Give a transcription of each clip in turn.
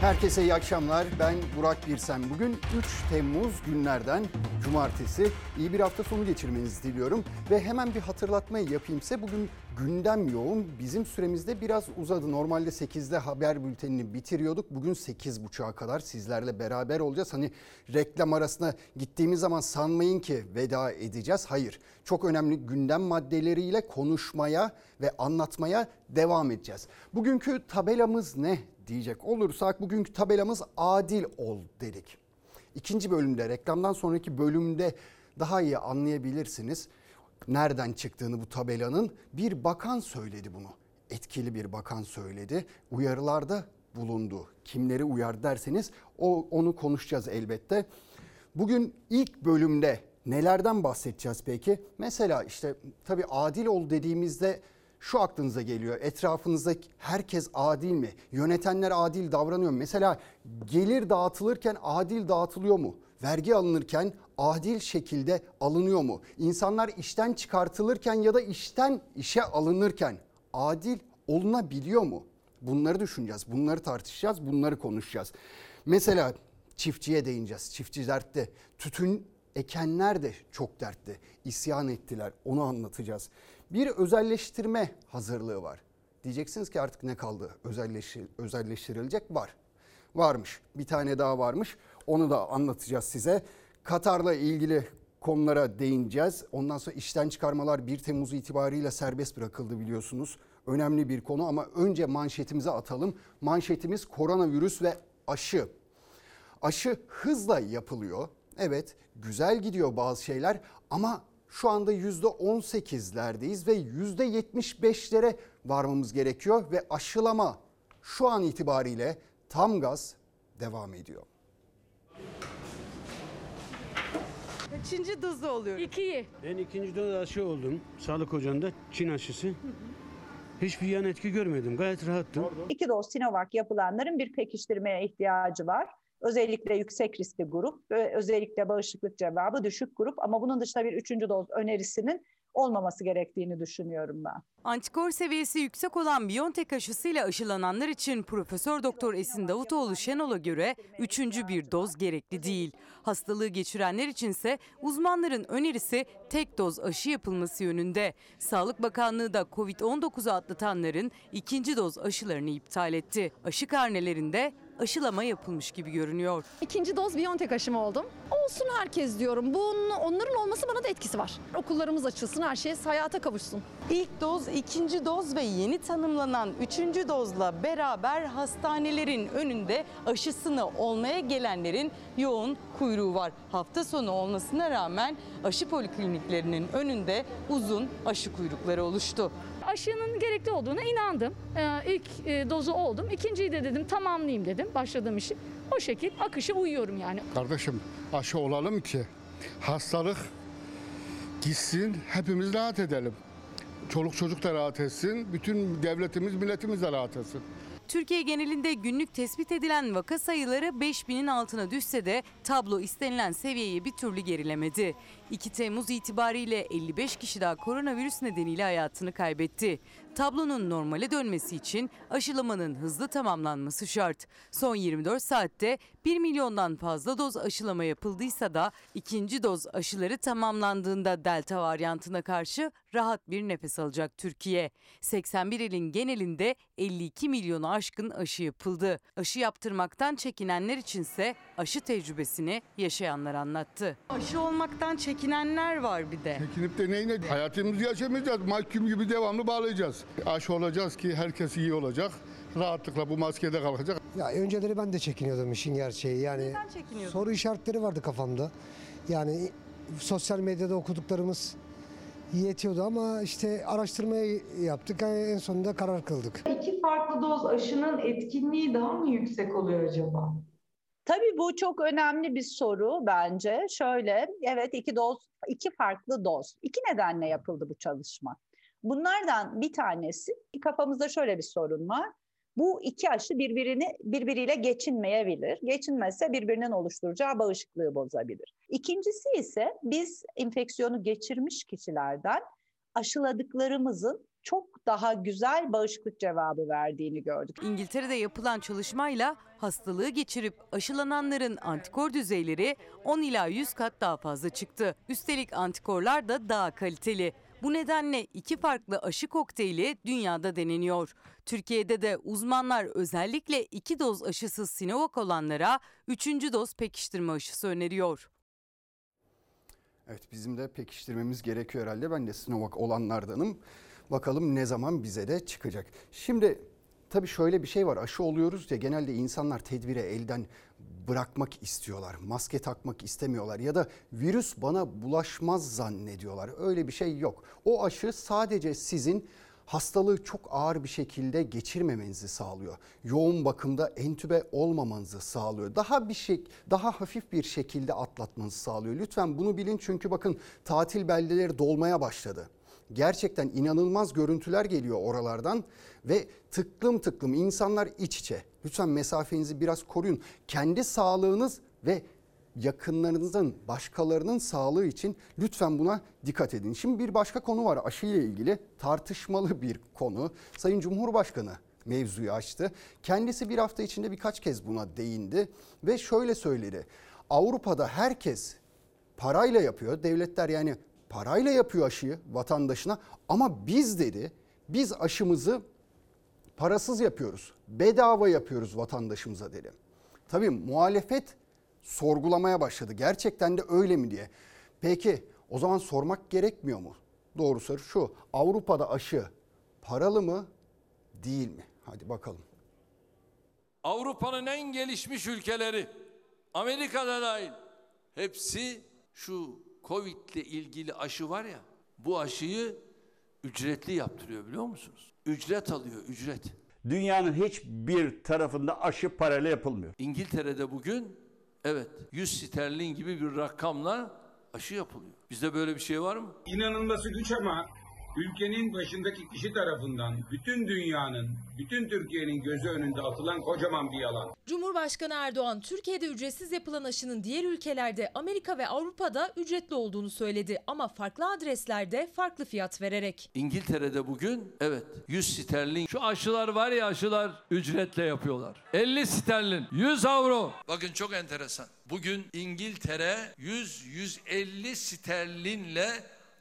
Herkese iyi akşamlar. Ben Burak Birsen. Bugün 3 Temmuz günlerden cumartesi. İyi bir hafta sonu geçirmenizi diliyorum. Ve hemen bir hatırlatmayı yapayım size. Bugün gündem yoğun. Bizim süremizde biraz uzadı. Normalde 8'de haber bültenini bitiriyorduk. Bugün 8.30'a kadar sizlerle beraber olacağız. Hani reklam arasına gittiğimiz zaman sanmayın ki veda edeceğiz. Hayır. Çok önemli gündem maddeleriyle konuşmaya ve anlatmaya devam edeceğiz. Bugünkü tabelamız ne diyecek olursak bugünkü tabelamız adil ol dedik. İkinci bölümde reklamdan sonraki bölümde daha iyi anlayabilirsiniz nereden çıktığını bu tabelanın. Bir bakan söyledi bunu. Etkili bir bakan söyledi. Uyarılarda bulundu. Kimleri uyar derseniz o onu konuşacağız elbette. Bugün ilk bölümde nelerden bahsedeceğiz peki? Mesela işte tabii adil ol dediğimizde şu aklınıza geliyor. Etrafınızda herkes adil mi? Yönetenler adil davranıyor mu? Mesela gelir dağıtılırken adil dağıtılıyor mu? Vergi alınırken adil şekilde alınıyor mu? İnsanlar işten çıkartılırken ya da işten işe alınırken adil olunabiliyor mu? Bunları düşüneceğiz, bunları tartışacağız, bunları konuşacağız. Mesela çiftçiye değineceğiz. Çiftçi dertte. Tütün ekenler de çok dertli. İsyan ettiler. Onu anlatacağız bir özelleştirme hazırlığı var. Diyeceksiniz ki artık ne kaldı özelleştir, özelleştirilecek var. Varmış bir tane daha varmış onu da anlatacağız size. Katar'la ilgili konulara değineceğiz. Ondan sonra işten çıkarmalar 1 Temmuz itibariyle serbest bırakıldı biliyorsunuz. Önemli bir konu ama önce manşetimize atalım. Manşetimiz koronavirüs ve aşı. Aşı hızla yapılıyor. Evet güzel gidiyor bazı şeyler ama şu anda %18'lerdeyiz ve %75'lere varmamız gerekiyor ve aşılama şu an itibariyle tam gaz devam ediyor. Kaçıncı dozu oluyor? İkiyi. Ben ikinci doz aşı oldum. Sağlık ocağında Çin aşısı. Hiçbir yan etki görmedim. Gayet rahattım. İki doz Sinovac yapılanların bir pekiştirmeye ihtiyacı var. Özellikle yüksek riskli grup ve özellikle bağışıklık cevabı düşük grup ama bunun dışında bir üçüncü doz önerisinin olmaması gerektiğini düşünüyorum ben. Antikor seviyesi yüksek olan Biontech aşısıyla aşılananlar için Profesör Doktor Esin Davutoğlu Şenol'a göre üçüncü bir doz gerekli değil. Hastalığı geçirenler içinse uzmanların önerisi tek doz aşı yapılması yönünde. Sağlık Bakanlığı da Covid-19'u atlatanların ikinci doz aşılarını iptal etti. Aşı karnelerinde aşılama yapılmış gibi görünüyor. İkinci doz Biontech aşımı oldum. Olsun herkes diyorum. Bunun, onların olması bana da etkisi var. Okullarımız açılsın, her şey hayata kavuşsun. İlk doz, ikinci doz ve yeni tanımlanan üçüncü dozla beraber hastanelerin önünde aşısını olmaya gelenlerin yoğun kuyruğu var. Hafta sonu olmasına rağmen aşı polikliniklerinin önünde uzun aşı kuyrukları oluştu aşının gerekli olduğuna inandım. Ee, ilk e, dozu oldum. İkinciyi de dedim tamamlayayım dedim başladığım işi. O şekil akışa uyuyorum yani. Kardeşim aşı olalım ki hastalık gitsin hepimiz rahat edelim. Çoluk çocuk da rahat etsin, bütün devletimiz milletimiz de rahat etsin. Türkiye genelinde günlük tespit edilen vaka sayıları 5000'in altına düşse de tablo istenilen seviyeye bir türlü gerilemedi. 2 Temmuz itibariyle 55 kişi daha koronavirüs nedeniyle hayatını kaybetti. Tablonun normale dönmesi için aşılamanın hızlı tamamlanması şart. Son 24 saatte 1 milyondan fazla doz aşılama yapıldıysa da ikinci doz aşıları tamamlandığında delta varyantına karşı rahat bir nefes alacak Türkiye. 81 ilin genelinde 52 milyonu aşkın aşı yapıldı. Aşı yaptırmaktan çekinenler içinse aşı tecrübesini yaşayanlar anlattı. Aşı olmaktan çekinenler var bir de. Çekinip de neyine? Hayatımızı yaşamayacağız. Mahkum gibi devamlı bağlayacağız. Aşı olacağız ki herkes iyi olacak. Rahatlıkla bu maskede kalkacak. Ya önceleri ben de çekiniyordum işin gerçeği. Yani Neden çekiniyordun? soru işaretleri vardı kafamda. Yani sosyal medyada okuduklarımız yetiyordu ama işte araştırmayı yaptık. Yani en sonunda karar kıldık. İki farklı doz aşının etkinliği daha mı yüksek oluyor acaba? Tabii bu çok önemli bir soru bence. Şöyle, evet iki doz, iki farklı doz. İki nedenle yapıldı bu çalışma. Bunlardan bir tanesi kafamızda şöyle bir sorun var. Bu iki aşı birbirini birbiriyle geçinmeyebilir. Geçinmezse birbirinin oluşturacağı bağışıklığı bozabilir. İkincisi ise biz enfeksiyonu geçirmiş kişilerden aşıladıklarımızın çok daha güzel bağışıklık cevabı verdiğini gördük. İngiltere'de yapılan çalışmayla hastalığı geçirip aşılananların antikor düzeyleri 10 ila 100 kat daha fazla çıktı. Üstelik antikorlar da daha kaliteli. Bu nedenle iki farklı aşı kokteyli dünyada deneniyor. Türkiye'de de uzmanlar özellikle iki doz aşısız Sinovac olanlara üçüncü doz pekiştirme aşısı öneriyor. Evet bizim de pekiştirmemiz gerekiyor herhalde. Ben de Sinovac olanlardanım. Bakalım ne zaman bize de çıkacak. Şimdi tabii şöyle bir şey var. Aşı oluyoruz ya genelde insanlar tedbiri elden bırakmak istiyorlar. Maske takmak istemiyorlar ya da virüs bana bulaşmaz zannediyorlar. Öyle bir şey yok. O aşı sadece sizin hastalığı çok ağır bir şekilde geçirmemenizi sağlıyor. Yoğun bakımda entübe olmamanızı sağlıyor. Daha bir şey daha hafif bir şekilde atlatmanızı sağlıyor. Lütfen bunu bilin çünkü bakın tatil beldeleri dolmaya başladı. Gerçekten inanılmaz görüntüler geliyor oralardan ve tıklım tıklım insanlar iç içe. Lütfen mesafenizi biraz koruyun. Kendi sağlığınız ve yakınlarınızın, başkalarının sağlığı için lütfen buna dikkat edin. Şimdi bir başka konu var aşı ile ilgili tartışmalı bir konu. Sayın Cumhurbaşkanı mevzuyu açtı. Kendisi bir hafta içinde birkaç kez buna değindi ve şöyle söyledi. Avrupa'da herkes parayla yapıyor. Devletler yani parayla yapıyor aşıyı vatandaşına ama biz dedi biz aşımızı parasız yapıyoruz. Bedava yapıyoruz vatandaşımıza dedi. Tabii muhalefet sorgulamaya başladı. Gerçekten de öyle mi diye. Peki o zaman sormak gerekmiyor mu? Doğru soru şu. Avrupa'da aşı paralı mı değil mi? Hadi bakalım. Avrupa'nın en gelişmiş ülkeleri, Amerika'da dahil hepsi şu Covid ile ilgili aşı var ya, bu aşıyı ücretli yaptırıyor biliyor musunuz? Ücret alıyor, ücret. Dünyanın hiçbir tarafında aşı parayla yapılmıyor. İngiltere'de bugün evet 100 sterlin gibi bir rakamla aşı yapılıyor. Bizde böyle bir şey var mı? İnanılması güç ama ülkenin başındaki kişi tarafından bütün dünyanın, bütün Türkiye'nin gözü önünde atılan kocaman bir yalan. Cumhurbaşkanı Erdoğan Türkiye'de ücretsiz yapılan aşının diğer ülkelerde Amerika ve Avrupa'da ücretli olduğunu söyledi ama farklı adreslerde farklı fiyat vererek. İngiltere'de bugün evet 100 sterlin. Şu aşılar var ya aşılar ücretle yapıyorlar. 50 sterlin, 100 avro. Bakın çok enteresan. Bugün İngiltere 100-150 sterlinle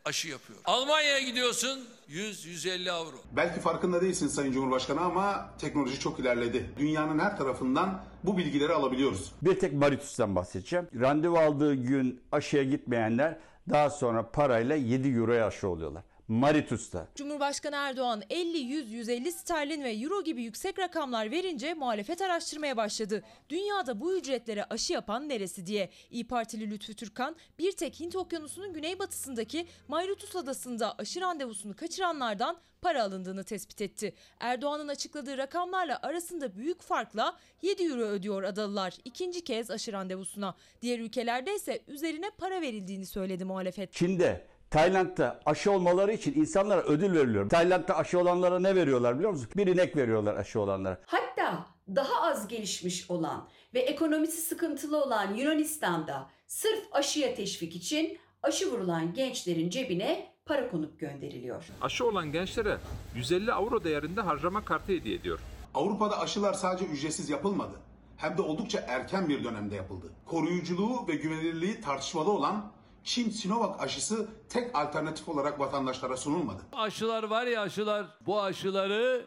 aşı yapıyor. Almanya'ya gidiyorsun 100-150 avro. Belki farkında değilsin Sayın Cumhurbaşkanı ama teknoloji çok ilerledi. Dünyanın her tarafından bu bilgileri alabiliyoruz. Bir tek Maritus'tan bahsedeceğim. Randevu aldığı gün aşıya gitmeyenler daha sonra parayla 7 euroya aşı oluyorlar. Maritus'ta. Cumhurbaşkanı Erdoğan 50, 100, 150 sterlin ve euro gibi yüksek rakamlar verince muhalefet araştırmaya başladı. Dünyada bu ücretlere aşı yapan neresi diye. İyi Partili Lütfü Türkan bir tek Hint Okyanusu'nun güneybatısındaki Mauritius adasında aşı randevusunu kaçıranlardan para alındığını tespit etti. Erdoğan'ın açıkladığı rakamlarla arasında büyük farkla 7 euro ödüyor adalılar ikinci kez aşı randevusuna. Diğer ülkelerde ise üzerine para verildiğini söyledi muhalefet. Çin'de Tayland'da aşı olmaları için insanlara ödül veriliyor. Tayland'da aşı olanlara ne veriyorlar biliyor musun? Bir inek veriyorlar aşı olanlara. Hatta daha az gelişmiş olan ve ekonomisi sıkıntılı olan Yunanistan'da sırf aşıya teşvik için aşı vurulan gençlerin cebine para konup gönderiliyor. Aşı olan gençlere 150 avro değerinde harcama kartı hediye ediyor. Avrupa'da aşılar sadece ücretsiz yapılmadı. Hem de oldukça erken bir dönemde yapıldı. Koruyuculuğu ve güvenilirliği tartışmalı olan Çin Sinovac aşısı tek alternatif olarak vatandaşlara sunulmadı. Aşılar var ya aşılar bu aşıları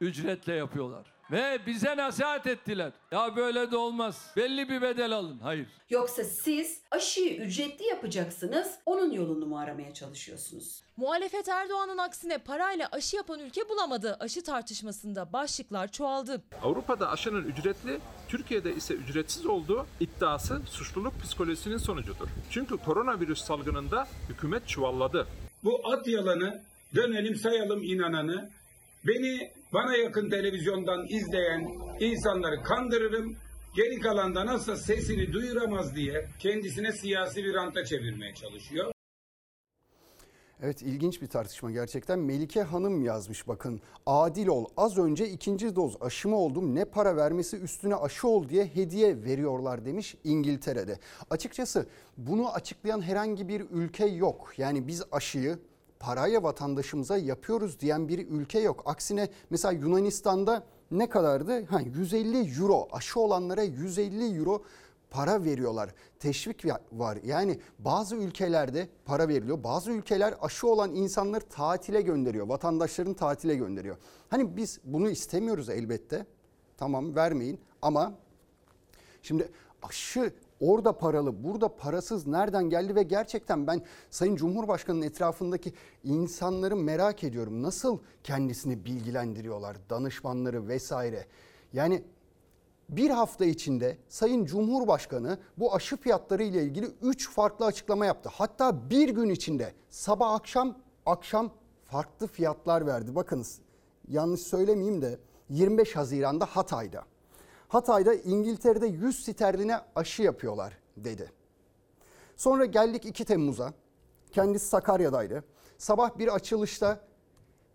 ücretle yapıyorlar. Ve bize nasihat ettiler. Ya böyle de olmaz. Belli bir bedel alın. Hayır. Yoksa siz aşıyı ücretli yapacaksınız, onun yolunu mu aramaya çalışıyorsunuz? Muhalefet Erdoğan'ın aksine parayla aşı yapan ülke bulamadı. Aşı tartışmasında başlıklar çoğaldı. Avrupa'da aşının ücretli, Türkiye'de ise ücretsiz olduğu iddiası suçluluk psikolojisinin sonucudur. Çünkü koronavirüs salgınında hükümet çuvalladı. Bu at yalanı, dönelim sayalım inananı, beni bana yakın televizyondan izleyen insanları kandırırım, geri kalanda nasıl sesini duyuramaz diye kendisine siyasi bir ranta çevirmeye çalışıyor. Evet ilginç bir tartışma gerçekten. Melike Hanım yazmış bakın. Adil ol az önce ikinci doz aşımı oldum ne para vermesi üstüne aşı ol diye hediye veriyorlar demiş İngiltere'de. Açıkçası bunu açıklayan herhangi bir ülke yok. Yani biz aşıyı parayla vatandaşımıza yapıyoruz diyen bir ülke yok. Aksine mesela Yunanistan'da ne kadardı? Ha, 150 euro aşı olanlara 150 euro para veriyorlar. Teşvik var. Yani bazı ülkelerde para veriliyor. Bazı ülkeler aşı olan insanları tatile gönderiyor. Vatandaşların tatile gönderiyor. Hani biz bunu istemiyoruz elbette. Tamam vermeyin ama şimdi aşı orada paralı, burada parasız nereden geldi ve gerçekten ben Sayın Cumhurbaşkanı'nın etrafındaki insanları merak ediyorum. Nasıl kendisini bilgilendiriyorlar, danışmanları vesaire. Yani bir hafta içinde Sayın Cumhurbaşkanı bu aşı fiyatları ile ilgili 3 farklı açıklama yaptı. Hatta bir gün içinde sabah akşam akşam farklı fiyatlar verdi. Bakınız yanlış söylemeyeyim de 25 Haziran'da Hatay'da. Hatay'da İngiltere'de 100 sterline aşı yapıyorlar dedi. Sonra geldik 2 Temmuz'a. Kendisi Sakarya'daydı. Sabah bir açılışta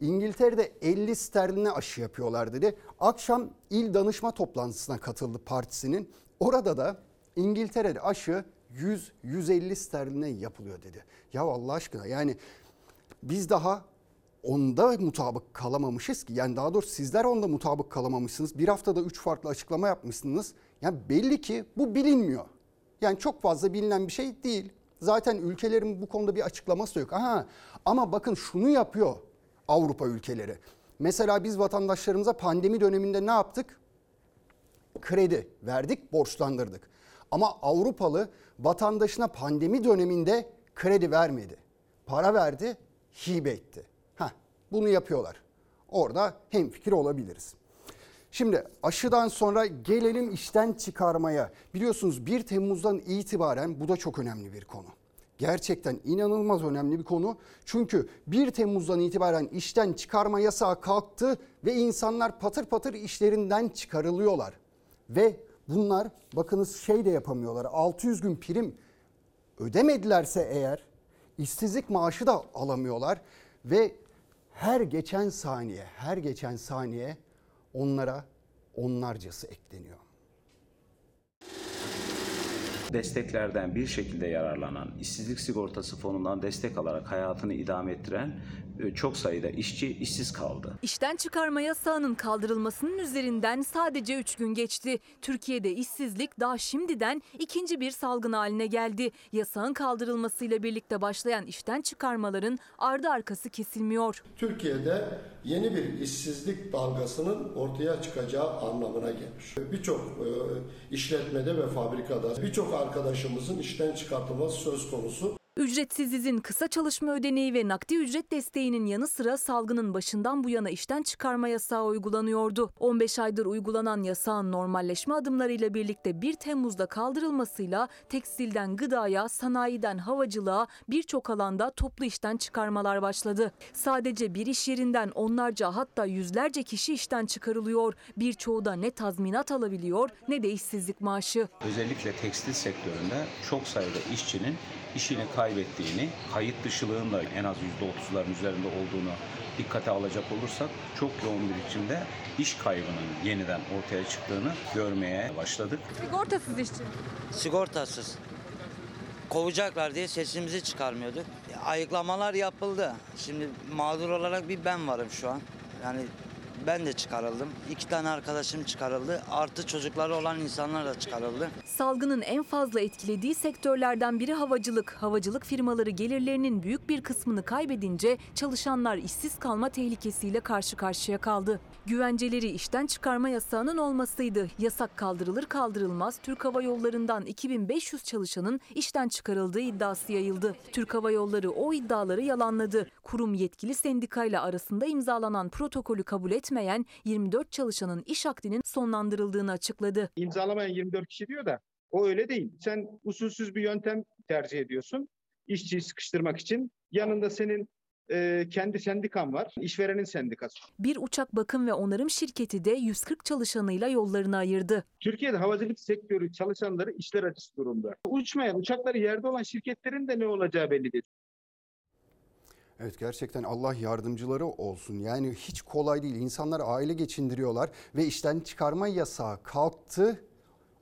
İngiltere'de 50 sterline aşı yapıyorlar dedi. Akşam il danışma toplantısına katıldı partisinin. Orada da İngiltere'de aşı 100-150 sterline yapılıyor dedi. Ya Allah aşkına yani biz daha onda mutabık kalamamışız ki. Yani daha doğrusu sizler onda mutabık kalamamışsınız. Bir haftada üç farklı açıklama yapmışsınız. Yani belli ki bu bilinmiyor. Yani çok fazla bilinen bir şey değil. Zaten ülkelerin bu konuda bir açıklaması yok. Aha, ama bakın şunu yapıyor Avrupa ülkeleri. Mesela biz vatandaşlarımıza pandemi döneminde ne yaptık? Kredi verdik, borçlandırdık. Ama Avrupalı vatandaşına pandemi döneminde kredi vermedi. Para verdi, hibe etti. Bunu yapıyorlar. Orada hemfikir olabiliriz. Şimdi aşıdan sonra gelelim işten çıkarmaya. Biliyorsunuz 1 Temmuz'dan itibaren bu da çok önemli bir konu. Gerçekten inanılmaz önemli bir konu. Çünkü 1 Temmuz'dan itibaren işten çıkarma yasağı kalktı ve insanlar patır patır işlerinden çıkarılıyorlar. Ve bunlar bakınız şey de yapamıyorlar. 600 gün prim ödemedilerse eğer işsizlik maaşı da alamıyorlar ve her geçen saniye, her geçen saniye onlara onlarcası ekleniyor. Desteklerden bir şekilde yararlanan, işsizlik sigortası fonundan destek alarak hayatını idame ettiren çok sayıda işçi işsiz kaldı. İşten çıkarma yasağının kaldırılmasının üzerinden sadece 3 gün geçti. Türkiye'de işsizlik daha şimdiden ikinci bir salgın haline geldi. Yasağın kaldırılmasıyla birlikte başlayan işten çıkarmaların ardı arkası kesilmiyor. Türkiye'de yeni bir işsizlik dalgasının ortaya çıkacağı anlamına gelir. Birçok e, işletmede ve fabrikada birçok arkadaşımızın işten çıkartılması söz konusu. Ücretsiz izin, kısa çalışma ödeneği ve nakdi ücret desteğinin yanı sıra salgının başından bu yana işten çıkarma yasağı uygulanıyordu. 15 aydır uygulanan yasağın normalleşme adımlarıyla birlikte 1 Temmuz'da kaldırılmasıyla tekstilden gıdaya, sanayiden havacılığa birçok alanda toplu işten çıkarmalar başladı. Sadece bir iş yerinden onlarca hatta yüzlerce kişi işten çıkarılıyor. Birçoğu da ne tazminat alabiliyor ne de işsizlik maaşı. Özellikle tekstil sektöründe çok sayıda işçinin işini kaybettiğini, kayıt dışılığın da en az %30'ların üzerinde olduğunu dikkate alacak olursak çok yoğun bir biçimde iş kaybının yeniden ortaya çıktığını görmeye başladık. Sigortasız işçi. Sigortasız. Kovacaklar diye sesimizi çıkarmıyorduk. Ayıklamalar yapıldı. Şimdi mağdur olarak bir ben varım şu an. Yani ben de çıkarıldım. İki tane arkadaşım çıkarıldı. Artı çocukları olan insanlar da çıkarıldı. Salgının en fazla etkilediği sektörlerden biri havacılık. Havacılık firmaları gelirlerinin büyük bir kısmını kaybedince çalışanlar işsiz kalma tehlikesiyle karşı karşıya kaldı. Güvenceleri işten çıkarma yasağının olmasıydı. Yasak kaldırılır kaldırılmaz Türk Hava Yolları'ndan 2500 çalışanın işten çıkarıldığı iddiası yayıldı. Türk Hava Yolları o iddiaları yalanladı. Kurum yetkili sendikayla arasında imzalanan protokolü kabul etmeyen 24 çalışanın iş akdinin sonlandırıldığını açıkladı. İmzalamayan 24 kişi diyor da o öyle değil. Sen usulsüz bir yöntem tercih ediyorsun. İşçiyi sıkıştırmak için. Yanında senin e, kendi sendikan var. işverenin sendikası. Bir uçak bakım ve onarım şirketi de 140 çalışanıyla yollarını ayırdı. Türkiye'de havacılık sektörü çalışanları işler acısı durumda. Uçmayan, uçakları yerde olan şirketlerin de ne olacağı belli değil. Evet gerçekten Allah yardımcıları olsun. Yani hiç kolay değil. İnsanlar aile geçindiriyorlar ve işten çıkarma yasağı kalktı.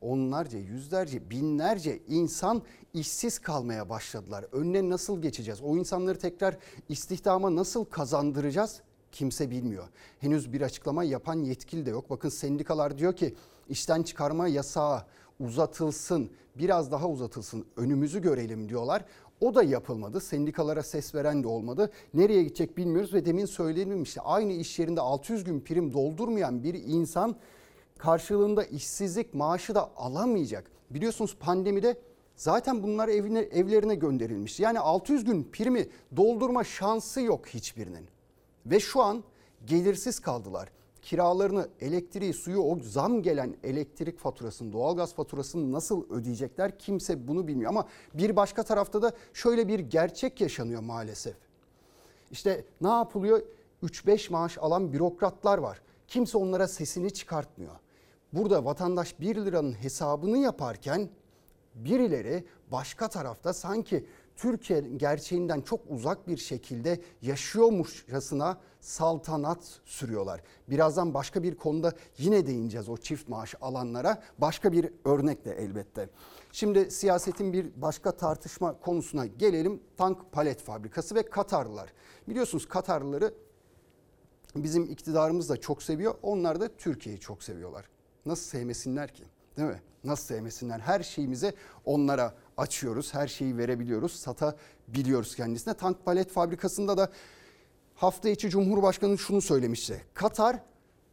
onlarca, yüzlerce, binlerce insan işsiz kalmaya başladılar. Önüne nasıl geçeceğiz? O insanları tekrar istihdama nasıl kazandıracağız? Kimse bilmiyor. Henüz bir açıklama yapan yetkili de yok. Bakın sendikalar diyor ki işten çıkarma yasağı uzatılsın, biraz daha uzatılsın, önümüzü görelim diyorlar. O da yapılmadı. Sendikalara ses veren de olmadı. Nereye gidecek bilmiyoruz ve demin söylenilmişti. Aynı iş yerinde 600 gün prim doldurmayan bir insan karşılığında işsizlik maaşı da alamayacak. Biliyorsunuz pandemide zaten bunlar evine, evlerine gönderilmiş. Yani 600 gün primi doldurma şansı yok hiçbirinin. Ve şu an gelirsiz kaldılar. Kiralarını, elektriği, suyu, o zam gelen elektrik faturasını, doğalgaz faturasını nasıl ödeyecekler kimse bunu bilmiyor. Ama bir başka tarafta da şöyle bir gerçek yaşanıyor maalesef. İşte ne yapılıyor? 3-5 maaş alan bürokratlar var. Kimse onlara sesini çıkartmıyor. Burada vatandaş 1 liranın hesabını yaparken birileri başka tarafta sanki Türkiye gerçeğinden çok uzak bir şekilde yaşıyormuşçasına saltanat sürüyorlar. Birazdan başka bir konuda yine değineceğiz o çift maaş alanlara. Başka bir örnekle elbette. Şimdi siyasetin bir başka tartışma konusuna gelelim. Tank palet fabrikası ve Katarlılar. Biliyorsunuz Katarlıları bizim iktidarımız da çok seviyor. Onlar da Türkiye'yi çok seviyorlar. Nasıl sevmesinler ki? Değil mi? Nasıl sevmesinler? Her şeyimizi onlara açıyoruz. Her şeyi verebiliyoruz. Satabiliyoruz kendisine. Tank palet fabrikasında da hafta içi Cumhurbaşkanı şunu söylemişti. Katar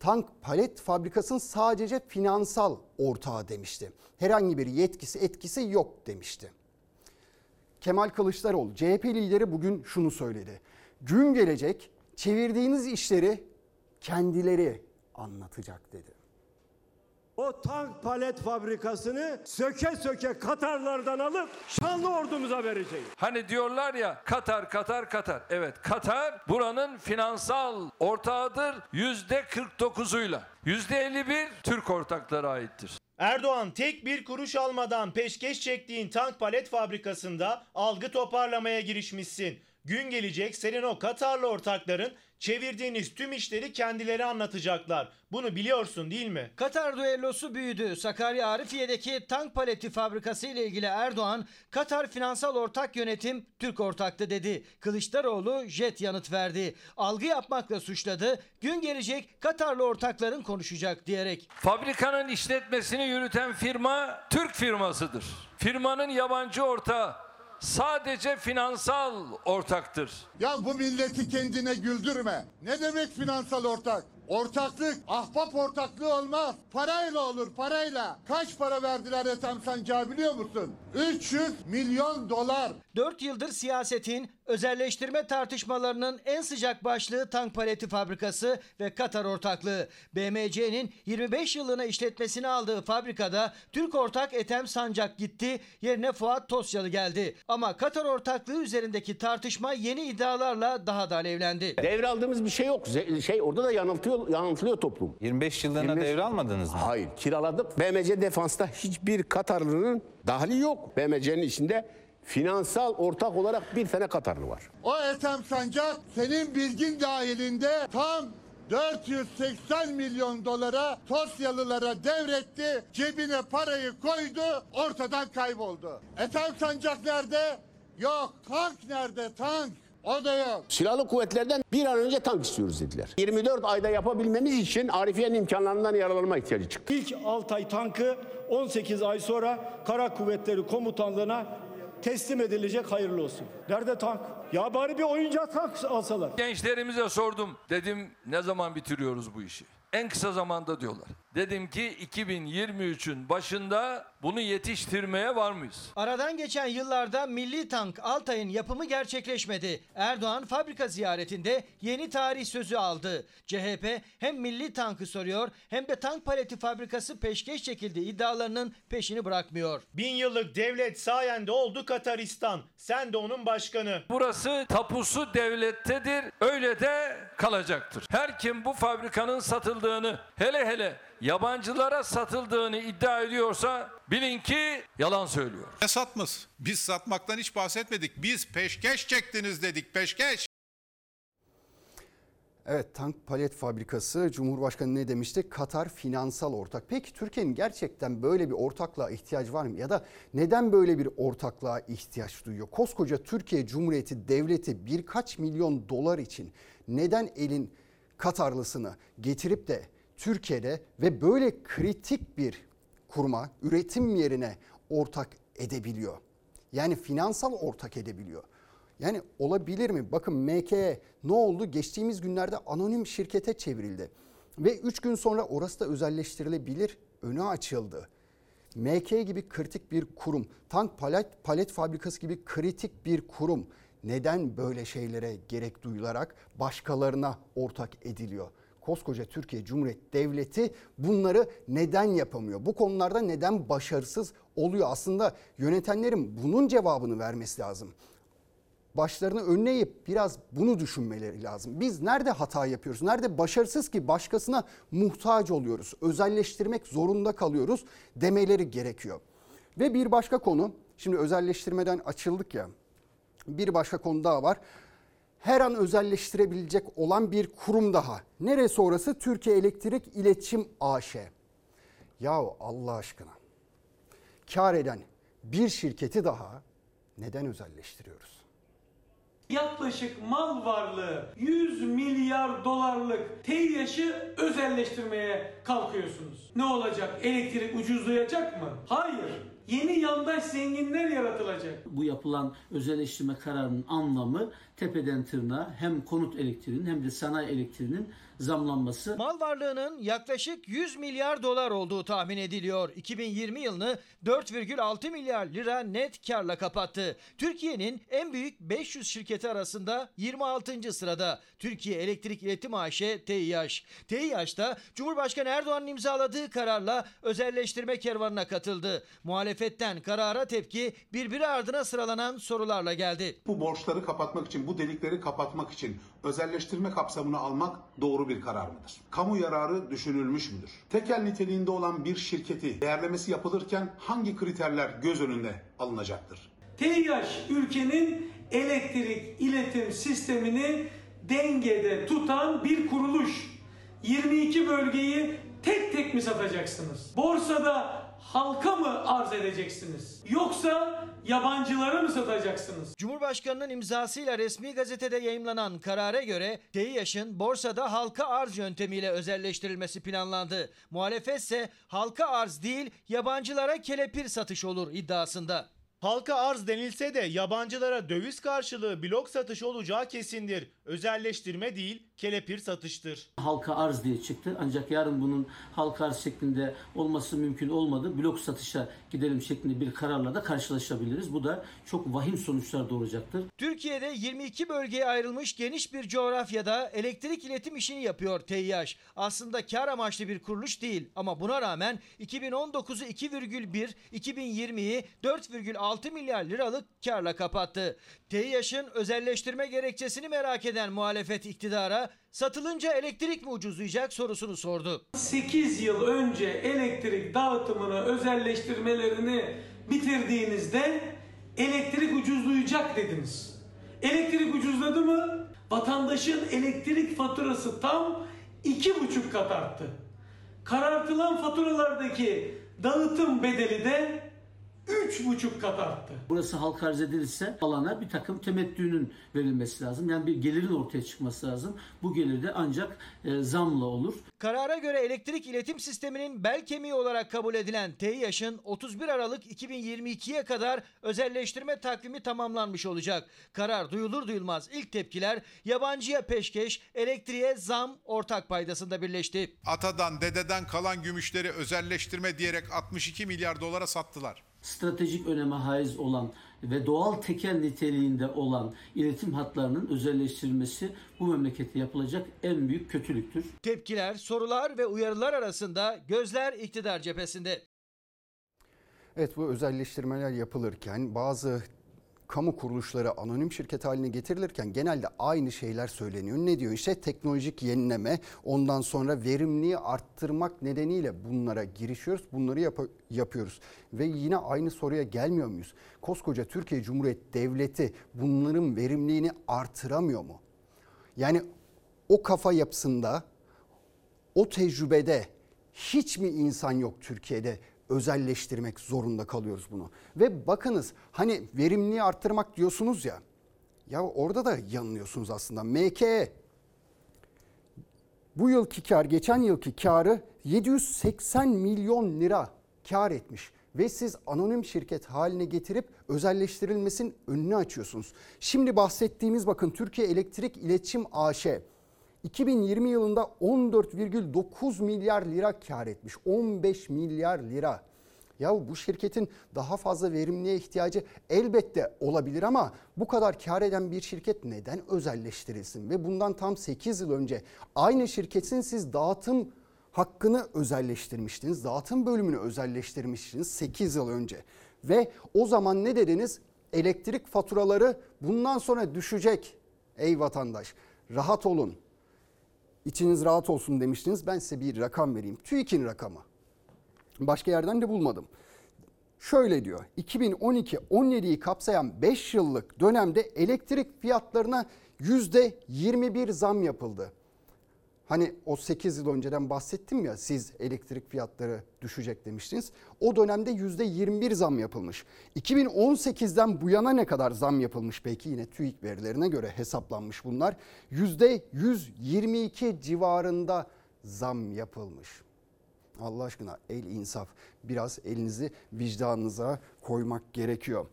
tank palet fabrikasının sadece finansal ortağı demişti. Herhangi bir yetkisi etkisi yok demişti. Kemal Kılıçdaroğlu CHP lideri bugün şunu söyledi. Gün gelecek çevirdiğiniz işleri kendileri anlatacak dedi. O tank palet fabrikasını söke söke Katarlardan alıp şanlı ordumuza vereceğiz. Hani diyorlar ya Katar, Katar, Katar. Evet Katar buranın finansal ortağıdır yüzde 49'uyla. Yüzde 51 Türk ortaklara aittir. Erdoğan tek bir kuruş almadan peşkeş çektiğin tank palet fabrikasında algı toparlamaya girişmişsin. Gün gelecek senin o Katarlı ortakların çevirdiğiniz tüm işleri kendileri anlatacaklar. Bunu biliyorsun değil mi? Katar düellosu büyüdü. Sakarya Arifiye'deki tank paleti fabrikası ile ilgili Erdoğan, Katar Finansal Ortak Yönetim Türk ortaktı dedi. Kılıçdaroğlu jet yanıt verdi. Algı yapmakla suçladı. Gün gelecek Katarlı ortakların konuşacak diyerek. Fabrikanın işletmesini yürüten firma Türk firmasıdır. Firmanın yabancı ortağı sadece finansal ortaktır. Ya bu milleti kendine güldürme. Ne demek finansal ortak? Ortaklık, ahbap ortaklığı olmaz. Parayla olur, parayla. Kaç para verdiler Ethem Sancağı biliyor musun? 300 milyon dolar. 4 yıldır siyasetin özelleştirme tartışmalarının en sıcak başlığı tank paleti fabrikası ve Katar ortaklığı. BMC'nin 25 yılına işletmesini aldığı fabrikada Türk ortak Ethem Sancak gitti, yerine Fuat Tosyalı geldi. Ama Katar ortaklığı üzerindeki tartışma yeni iddialarla daha da alevlendi. Devraldığımız bir şey yok. Şey orada da yanıltıyor, yanıltılıyor toplum. 25 yıllığına 25 devralmadınız mı? Hayır, kiraladık. BMC defansta hiçbir Katarlı'nın dahli yok. BMC'nin içinde finansal ortak olarak bir tane Katarlı var. O Ethem Sancak senin bilgin dahilinde tam 480 milyon dolara Tosyalılara devretti. Cebine parayı koydu, ortadan kayboldu. Ethem Sancak nerede? Yok. Tank nerede? Tank. O da yok. Silahlı kuvvetlerden bir an önce tank istiyoruz dediler. 24 ayda yapabilmemiz için Arifiye'nin imkanlarından yararlanma ihtiyacı çıktı. İlk Altay tankı 18 ay sonra Kara Kuvvetleri Komutanlığı'na teslim edilecek hayırlı olsun. Nerede tank? Ya bari bir oyuncak tank alsalar. Gençlerimize sordum. Dedim ne zaman bitiriyoruz bu işi? En kısa zamanda diyorlar. Dedim ki 2023'ün başında bunu yetiştirmeye var mıyız? Aradan geçen yıllarda milli tank Altay'ın yapımı gerçekleşmedi. Erdoğan fabrika ziyaretinde yeni tarih sözü aldı. CHP hem milli tankı soruyor hem de tank paleti fabrikası peşkeş çekildi iddialarının peşini bırakmıyor. Bin yıllık devlet sayende oldu Kataristan. Sen de onun başkanı. Burası tapusu devlettedir. Öyle de kalacaktır. Her kim bu fabrikanın satıldığını hele hele yabancılara satıldığını iddia ediyorsa bilin ki yalan söylüyor. Ne satması? Biz satmaktan hiç bahsetmedik. Biz peşkeş çektiniz dedik peşkeş. Evet tank palet fabrikası Cumhurbaşkanı ne demişti? Katar finansal ortak. Peki Türkiye'nin gerçekten böyle bir ortaklığa ihtiyaç var mı? Ya da neden böyle bir ortaklığa ihtiyaç duyuyor? Koskoca Türkiye Cumhuriyeti Devleti birkaç milyon dolar için neden elin Katarlısını getirip de Türkiye'de ve böyle kritik bir kurma üretim yerine ortak edebiliyor? Yani finansal ortak edebiliyor. Yani olabilir mi? Bakın MKE ne oldu? Geçtiğimiz günlerde anonim şirkete çevrildi. Ve 3 gün sonra orası da özelleştirilebilir. Önü açıldı. MK gibi kritik bir kurum, tank palet, palet fabrikası gibi kritik bir kurum neden böyle şeylere gerek duyularak başkalarına ortak ediliyor? Koskoca Türkiye Cumhuriyeti Devleti bunları neden yapamıyor? Bu konularda neden başarısız oluyor? Aslında yönetenlerin bunun cevabını vermesi lazım başlarını önüne biraz bunu düşünmeleri lazım. Biz nerede hata yapıyoruz? Nerede başarısız ki başkasına muhtaç oluyoruz? Özelleştirmek zorunda kalıyoruz demeleri gerekiyor. Ve bir başka konu, şimdi özelleştirmeden açıldık ya. Bir başka konu daha var. Her an özelleştirebilecek olan bir kurum daha. Neresi orası? Türkiye Elektrik İletişim AŞ. Yahu Allah aşkına. Kar eden bir şirketi daha neden özelleştiriyoruz? yaklaşık mal varlığı 100 milyar dolarlık TEİAŞ'ı özelleştirmeye kalkıyorsunuz. Ne olacak? Elektrik ucuzlayacak mı? Hayır. Yeni yandaş zenginler yaratılacak. Bu yapılan özelleştirme kararının anlamı tepeden tırnağa hem konut elektriğinin hem de sanayi elektriğinin zamlanması. Mal varlığının yaklaşık 100 milyar dolar olduğu tahmin ediliyor. 2020 yılını 4,6 milyar lira net karla kapattı. Türkiye'nin en büyük 500 şirketi arasında 26. sırada Türkiye Elektrik İletim AŞ TİAŞ. TİAŞ'ta Cumhurbaşkanı Erdoğan'ın imzaladığı kararla özelleştirme kervanına katıldı. Muhalefetten karara tepki birbiri ardına sıralanan sorularla geldi. Bu borçları kapatmak için, bu delikleri kapatmak için özelleştirme kapsamını almak doğru bir karar mıdır? Kamu yararı düşünülmüş müdür? Tekel niteliğinde olan bir şirketi değerlemesi yapılırken hangi kriterler göz önünde alınacaktır? TEİAŞ ülkenin elektrik iletim sistemini dengede tutan bir kuruluş. 22 bölgeyi tek tek mi satacaksınız? Borsada halka mı arz edeceksiniz? Yoksa yabancılara mı satacaksınız? Cumhurbaşkanının imzasıyla resmi gazetede yayımlanan karara göre TEİAŞ'ın borsada halka arz yöntemiyle özelleştirilmesi planlandı. Muhalefet ise halka arz değil yabancılara kelepir satış olur iddiasında. Halka arz denilse de yabancılara döviz karşılığı blok satış olacağı kesindir. Özelleştirme değil, kelepir satıştır. Halka arz diye çıktı ancak yarın bunun halka arz şeklinde olması mümkün olmadı. Blok satışa gidelim şeklinde bir kararla da karşılaşabiliriz. Bu da çok vahim sonuçlar doğuracaktır. Türkiye'de 22 bölgeye ayrılmış geniş bir coğrafyada elektrik iletim işini yapıyor TİAŞ. Aslında kar amaçlı bir kuruluş değil ama buna rağmen 2019'u 2,1, 2020'yi 4,6 milyar liralık karla kapattı. TİAŞ'ın özelleştirme gerekçesini merak eden muhalefet iktidara satılınca elektrik mi ucuzlayacak sorusunu sordu. 8 yıl önce elektrik dağıtımını özelleştirmelerini bitirdiğinizde elektrik ucuzlayacak dediniz. Elektrik ucuzladı mı? Vatandaşın elektrik faturası tam iki buçuk kat arttı. Karartılan faturalardaki dağıtım bedeli de üç buçuk kat arttı. Burası halka arz edilirse alana bir takım temettünün verilmesi lazım. Yani bir gelirin ortaya çıkması lazım. Bu gelir de ancak e, zamla olur. Karara göre elektrik iletim sisteminin bel kemiği olarak kabul edilen TEİAŞ'ın 31 Aralık 2022'ye kadar özelleştirme takvimi tamamlanmış olacak. Karar duyulur duyulmaz ilk tepkiler yabancıya peşkeş, elektriğe zam, ortak paydasında birleşti. Atadan, dededen kalan gümüşleri özelleştirme diyerek 62 milyar dolara sattılar stratejik öneme haiz olan ve doğal tekel niteliğinde olan iletim hatlarının özelleştirilmesi bu memlekette yapılacak en büyük kötülüktür. Tepkiler, sorular ve uyarılar arasında gözler iktidar cephesinde. Evet bu özelleştirmeler yapılırken bazı kamu kuruluşları anonim şirket haline getirilirken genelde aynı şeyler söyleniyor. Ne diyor işte teknolojik yenileme ondan sonra verimliği arttırmak nedeniyle bunlara girişiyoruz. Bunları yap- yapıyoruz ve yine aynı soruya gelmiyor muyuz? Koskoca Türkiye Cumhuriyeti Devleti bunların verimliğini artıramıyor mu? Yani o kafa yapısında, o tecrübede hiç mi insan yok Türkiye'de özelleştirmek zorunda kalıyoruz bunu. Ve bakınız hani verimliliği arttırmak diyorsunuz ya. Ya orada da yanılıyorsunuz aslında. MKE bu yılki kar geçen yılki karı 780 milyon lira kar etmiş ve siz anonim şirket haline getirip özelleştirilmesinin önünü açıyorsunuz. Şimdi bahsettiğimiz bakın Türkiye Elektrik İletişim AŞ 2020 yılında 14,9 milyar lira kar etmiş. 15 milyar lira. Ya bu şirketin daha fazla verimliğe ihtiyacı elbette olabilir ama bu kadar kar eden bir şirket neden özelleştirilsin? Ve bundan tam 8 yıl önce aynı şirketin siz dağıtım hakkını özelleştirmiştiniz. Dağıtım bölümünü özelleştirmiştiniz 8 yıl önce. Ve o zaman ne dediniz? Elektrik faturaları bundan sonra düşecek. Ey vatandaş rahat olun. İçiniz rahat olsun demiştiniz. Ben size bir rakam vereyim. TÜİK'in rakamı. Başka yerden de bulmadım. Şöyle diyor. 2012-17'yi kapsayan 5 yıllık dönemde elektrik fiyatlarına %21 zam yapıldı. Hani o 8 yıl önceden bahsettim ya siz elektrik fiyatları düşecek demiştiniz. O dönemde %21 zam yapılmış. 2018'den bu yana ne kadar zam yapılmış peki yine TÜİK verilerine göre hesaplanmış bunlar. %122 civarında zam yapılmış. Allah aşkına el insaf biraz elinizi vicdanınıza koymak gerekiyor.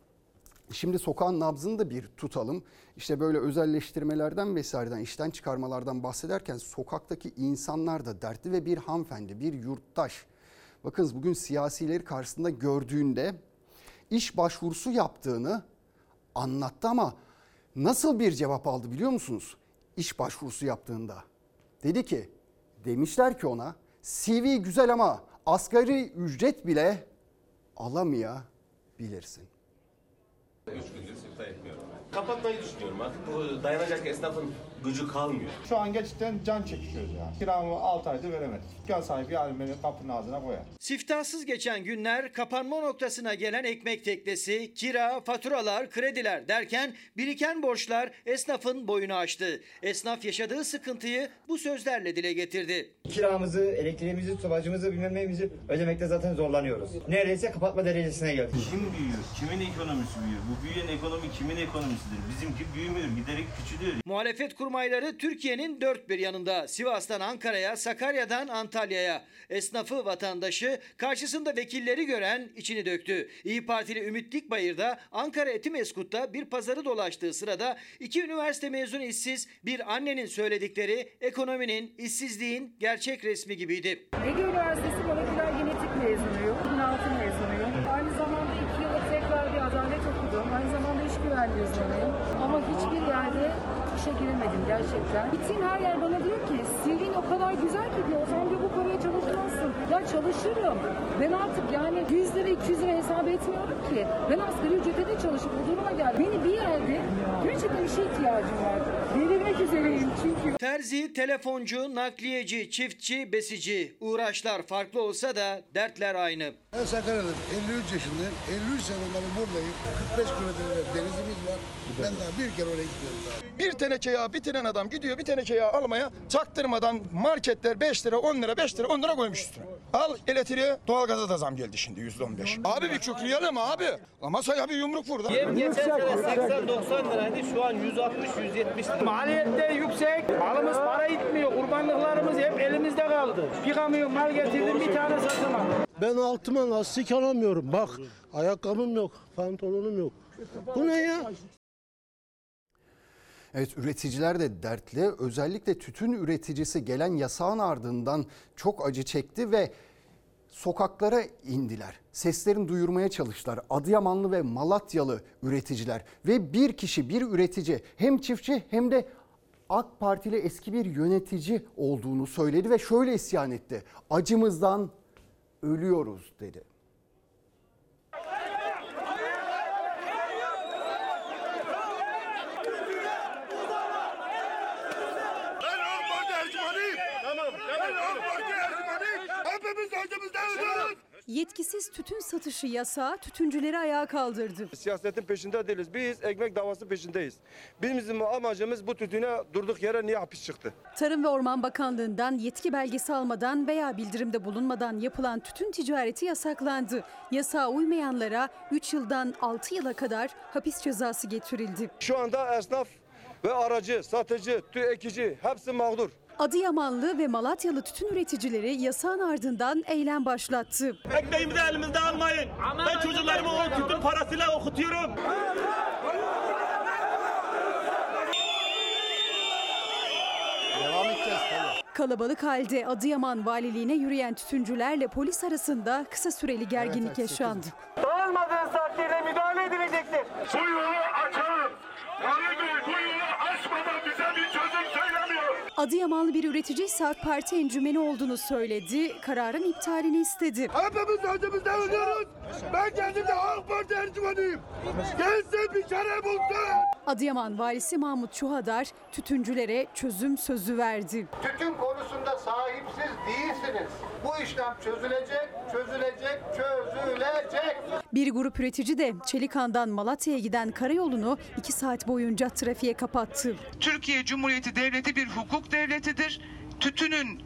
Şimdi sokağın nabzını da bir tutalım. İşte böyle özelleştirmelerden vesaireden işten çıkarmalardan bahsederken sokaktaki insanlar da dertli ve bir hanımefendi, bir yurttaş. Bakınız bugün siyasileri karşısında gördüğünde iş başvurusu yaptığını anlattı ama nasıl bir cevap aldı biliyor musunuz? İş başvurusu yaptığında. Dedi ki demişler ki ona CV güzel ama asgari ücret bile alamayabilirsin. Üç gündür siftah etmiyorum. Kapatmayı düşünüyorum artık. Bu dayanacak esnafın gücü kalmıyor. Şu an gerçekten can çekişiyoruz yani. Kiramı 6 aydır veremedim. Dükkan sahibi yarın beni kapının ağzına koyar. Siftahsız geçen günler kapanma noktasına gelen ekmek teknesi, kira, faturalar, krediler derken biriken borçlar esnafın boyunu aştı. Esnaf yaşadığı sıkıntıyı bu sözlerle dile getirdi. Kiramızı, elektriğimizi, sobacımızı bilmem neyimizi ödemekte zaten zorlanıyoruz. Neredeyse kapatma derecesine geldik. Kim büyüyor? Kimin ekonomisi büyüyor? Bu büyüyen ekonomi kimin ekonomisidir? Bizimki büyümüyor, giderek küçülüyor. Muhalefet kurmayları Türkiye'nin dört bir yanında. Sivas'tan Ankara'ya, Sakarya'dan Antalya'ya. Esnafı, vatandaşı, karşısında vekilleri gören içini döktü. İyi Partili Ümit Dikbayır da Ankara Etimeskut'ta bir pazarı dolaştığı sırada iki üniversite mezunu işsiz bir annenin söyledikleri ekonominin, işsizliğin gerçek resmi gibiydi. Ege Üniversitesi Moleküler Genetik mezunuyum. 2006 mezunuyum. Aynı zamanda iki yıllık tekrar bir adalet okudum. Aynı zamanda iş güvenliği uzmanıyım. Giremedim gerçekten. Gittiğim her yer bana diyor ki CV'nin o kadar güzel ki diyor. Sen diyor bu paraya çalışmazsın. Ya çalışırım. Ben artık yani 100 lira 200 lira hesap etmiyorum ki. Ben asgari ücrete de çalışıp bu duruma geldim. Beni bir yerde gerçekten işe ihtiyacım var. Verilmek üzereyim çünkü. Terzi, telefoncu, nakliyeci, çiftçi, besici. Uğraşlar farklı olsa da dertler aynı. Ben Sakarya'dayım. 53 yaşındayım. 53 seneden buradayım. 45 kilometre denizimiz var. Ben daha bir kere oraya gitmiyorum daha. Bir teneke yağ bitiren adam gidiyor bir teneke yağ almaya çaktırmadan marketler 5 lira 10 lira 5 lira 10 lira koymuş üstüne. Al elektriğe doğalgaza da zam geldi şimdi %15. Abi bir kükreyelim abi. Ama masaya bir yumruk vur. Yem geçen sene 80-90 liraydı şu an 160-170 lira. Maliyetler yüksek, malımız para gitmiyor, kurbanlıklarımız hep elimizde kaldı. Bir kamyon mal getirdim bir tane satamadım. Ben altıma lastik alamıyorum. Bak ayakkabım yok, pantolonum yok. Bu ne ya? Evet üreticiler de dertli. Özellikle tütün üreticisi gelen yasağın ardından çok acı çekti ve sokaklara indiler. Seslerini duyurmaya çalıştılar. Adıyamanlı ve Malatyalı üreticiler ve bir kişi bir üretici hem çiftçi hem de AK Partili eski bir yönetici olduğunu söyledi ve şöyle isyan etti. Acımızdan ölüyoruz dedi. Ben AK Parti Ercümanıyım. Tamam. Ben AK Parti Ercümanıyım. Hepimiz acımızdan ölüyoruz. Yetkisiz tütün satışı yasağı tütüncüleri ayağa kaldırdı. Siyasetin peşinde değiliz. Biz ekmek davası peşindeyiz. Bizim amacımız bu tütüne durduk yere niye hapis çıktı? Tarım ve Orman Bakanlığı'ndan yetki belgesi almadan veya bildirimde bulunmadan yapılan tütün ticareti yasaklandı. Yasağa uymayanlara 3 yıldan 6 yıla kadar hapis cezası getirildi. Şu anda esnaf ve aracı, satıcı, tü ekici hepsi mağdur. Adıyamanlı ve Malatyalı tütün üreticileri yasağın ardından eylem başlattı. Ekmeğimizi elimizde almayın. Ben çocuklarımı o tütün parasıyla okutuyorum. Devam edeceğiz tabii. Kalabalık halde Adıyaman valiliğine yürüyen tütüncülerle polis arasında kısa süreli gerginlik yaşandı. Dağılmadığınız takdirde müdahale edilecektir. Bu yolu açalım. Bu yolu Adıyamanlı bir üretici ise AK Parti encümeni olduğunu söyledi. Kararın iptalini istedi. Hepimiz acımızda ölüyoruz. Ben kendim de AK Parti encümanıyım. Gelsin bir çare bulsun. Adıyaman valisi Mahmut Çuhadar tütüncülere çözüm sözü verdi. Tütün konusunda sahipsiz değilsiniz. Bu işlem çözülecek, çözülecek, çözülecek. Bir grup üretici de Çelikan'dan Malatya'ya giden karayolunu 2 saat boyunca trafiğe kapattı. Türkiye Cumhuriyeti Devleti bir hukuk devletidir. Tütünün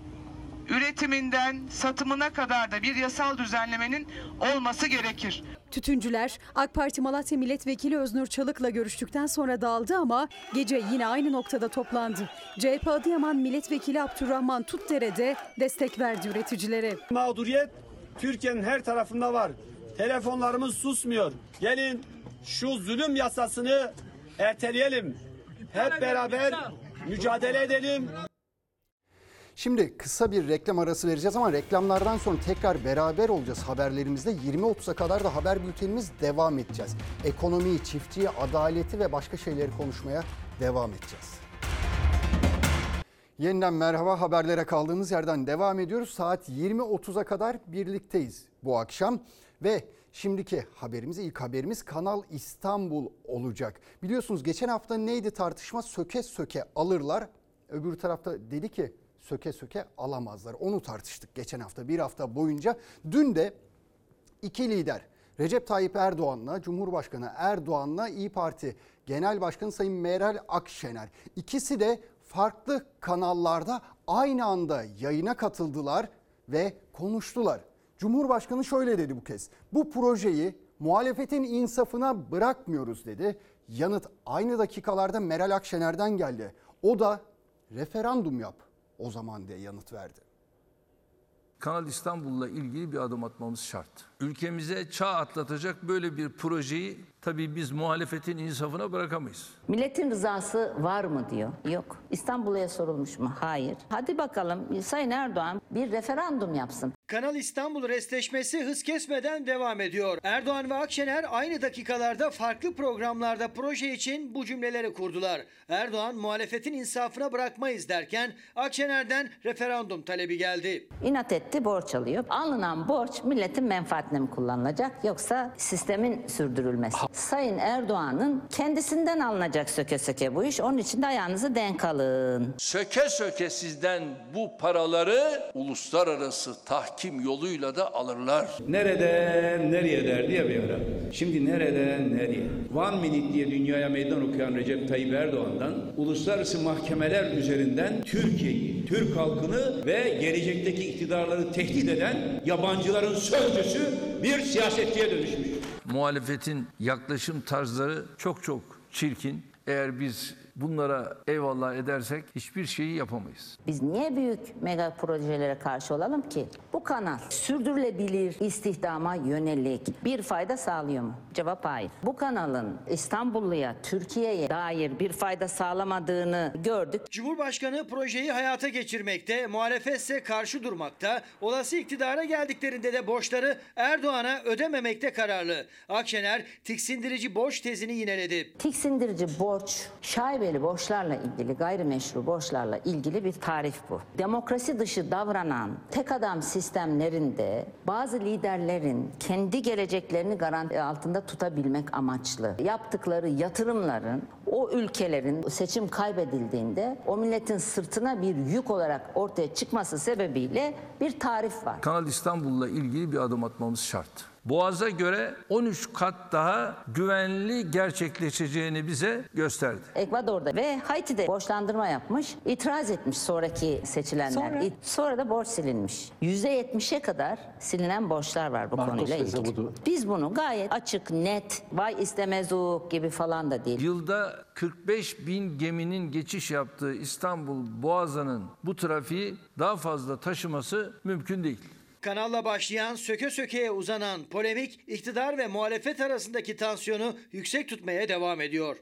üretiminden satımına kadar da bir yasal düzenlemenin olması gerekir. Tütüncüler AK Parti Malatya Milletvekili Öznur Çalık'la görüştükten sonra dağıldı ama gece yine aynı noktada toplandı. CHP Adıyaman Milletvekili Abdurrahman Tutdere de destek verdi üreticilere. Mağduriyet Türkiye'nin her tarafında var. Telefonlarımız susmuyor. Gelin şu zulüm yasasını erteleyelim. Hep beraber mücadele edelim. Şimdi kısa bir reklam arası vereceğiz ama reklamlardan sonra tekrar beraber olacağız haberlerimizde. 20.30'a kadar da haber bültenimiz devam edeceğiz. Ekonomiyi, çiftçiyi, adaleti ve başka şeyleri konuşmaya devam edeceğiz. Yeniden merhaba haberlere kaldığımız yerden devam ediyoruz. Saat 20.30'a kadar birlikteyiz bu akşam ve şimdiki haberimiz ilk haberimiz Kanal İstanbul olacak. Biliyorsunuz geçen hafta neydi tartışma söke söke alırlar. Öbür tarafta dedi ki söke söke alamazlar. Onu tartıştık geçen hafta bir hafta boyunca. Dün de iki lider Recep Tayyip Erdoğan'la Cumhurbaşkanı Erdoğan'la İyi Parti Genel Başkanı Sayın Meral Akşener ikisi de farklı kanallarda aynı anda yayına katıldılar ve konuştular. Cumhurbaşkanı şöyle dedi bu kez. Bu projeyi muhalefetin insafına bırakmıyoruz dedi. Yanıt aynı dakikalarda Meral Akşener'den geldi. O da referandum yap o zaman diye yanıt verdi. Kanal İstanbul'la ilgili bir adım atmamız şart. Ülkemize çağ atlatacak böyle bir projeyi tabii biz muhalefetin insafına bırakamayız. Milletin rızası var mı diyor. Yok. İstanbul'a sorulmuş mu? Hayır. Hadi bakalım Sayın Erdoğan bir referandum yapsın. Kanal İstanbul restleşmesi hız kesmeden devam ediyor. Erdoğan ve Akşener aynı dakikalarda farklı programlarda proje için bu cümleleri kurdular. Erdoğan muhalefetin insafına bırakmayız derken Akşener'den referandum talebi geldi. İnat etti borç alıyor. Alınan borç milletin menfaatine mi kullanılacak yoksa sistemin sürdürülmesi? Sayın Erdoğan'ın kendisinden alınacak söke söke bu iş. Onun için de ayağınızı denk alın. Söke söke sizden bu paraları uluslararası tahkim yoluyla da alırlar. Nereden nereye derdi ya bir ara. Şimdi nereden nereye? One Minute diye dünyaya meydan okuyan Recep Tayyip Erdoğan'dan uluslararası mahkemeler üzerinden Türkiye'yi, Türk halkını ve gelecekteki iktidarları tehdit eden yabancıların sözcüsü bir siyasetçiye dönüşmüş. Muhalefetin yaklaşım tarzları çok çok çirkin. Eğer biz bunlara eyvallah edersek hiçbir şeyi yapamayız. Biz niye büyük mega projelere karşı olalım ki? Bu kanal sürdürülebilir istihdama yönelik bir fayda sağlıyor mu? Cevap hayır. Bu kanalın İstanbulluya, Türkiye'ye dair bir fayda sağlamadığını gördük. Cumhurbaşkanı projeyi hayata geçirmekte, muhalefet ise karşı durmakta. Olası iktidara geldiklerinde de borçları Erdoğan'a ödememekte kararlı. Akşener tiksindirici borç tezini yineledi. Tiksindirici borç şaibeli vadeli borçlarla ilgili, gayrimeşru borçlarla ilgili bir tarif bu. Demokrasi dışı davranan tek adam sistemlerinde bazı liderlerin kendi geleceklerini garanti altında tutabilmek amaçlı yaptıkları yatırımların o ülkelerin seçim kaybedildiğinde o milletin sırtına bir yük olarak ortaya çıkması sebebiyle bir tarif var. Kanal İstanbul'la ilgili bir adım atmamız şart. Boğaz'a göre 13 kat daha güvenli gerçekleşeceğini bize gösterdi. Ekvador'da ve Haiti'de borçlandırma yapmış, itiraz etmiş sonraki seçilenler. Sonra? Sonra da borç silinmiş. %70'e kadar silinen borçlar var bu Marcos konuyla ilgili. hesabı. Biz bunu gayet açık, net, vay istemezuk gibi falan da değil. Yılda 45 bin geminin geçiş yaptığı İstanbul Boğazı'nın bu trafiği daha fazla taşıması mümkün değil. Kanalla başlayan söke sökeye uzanan polemik iktidar ve muhalefet arasındaki tansiyonu yüksek tutmaya devam ediyor.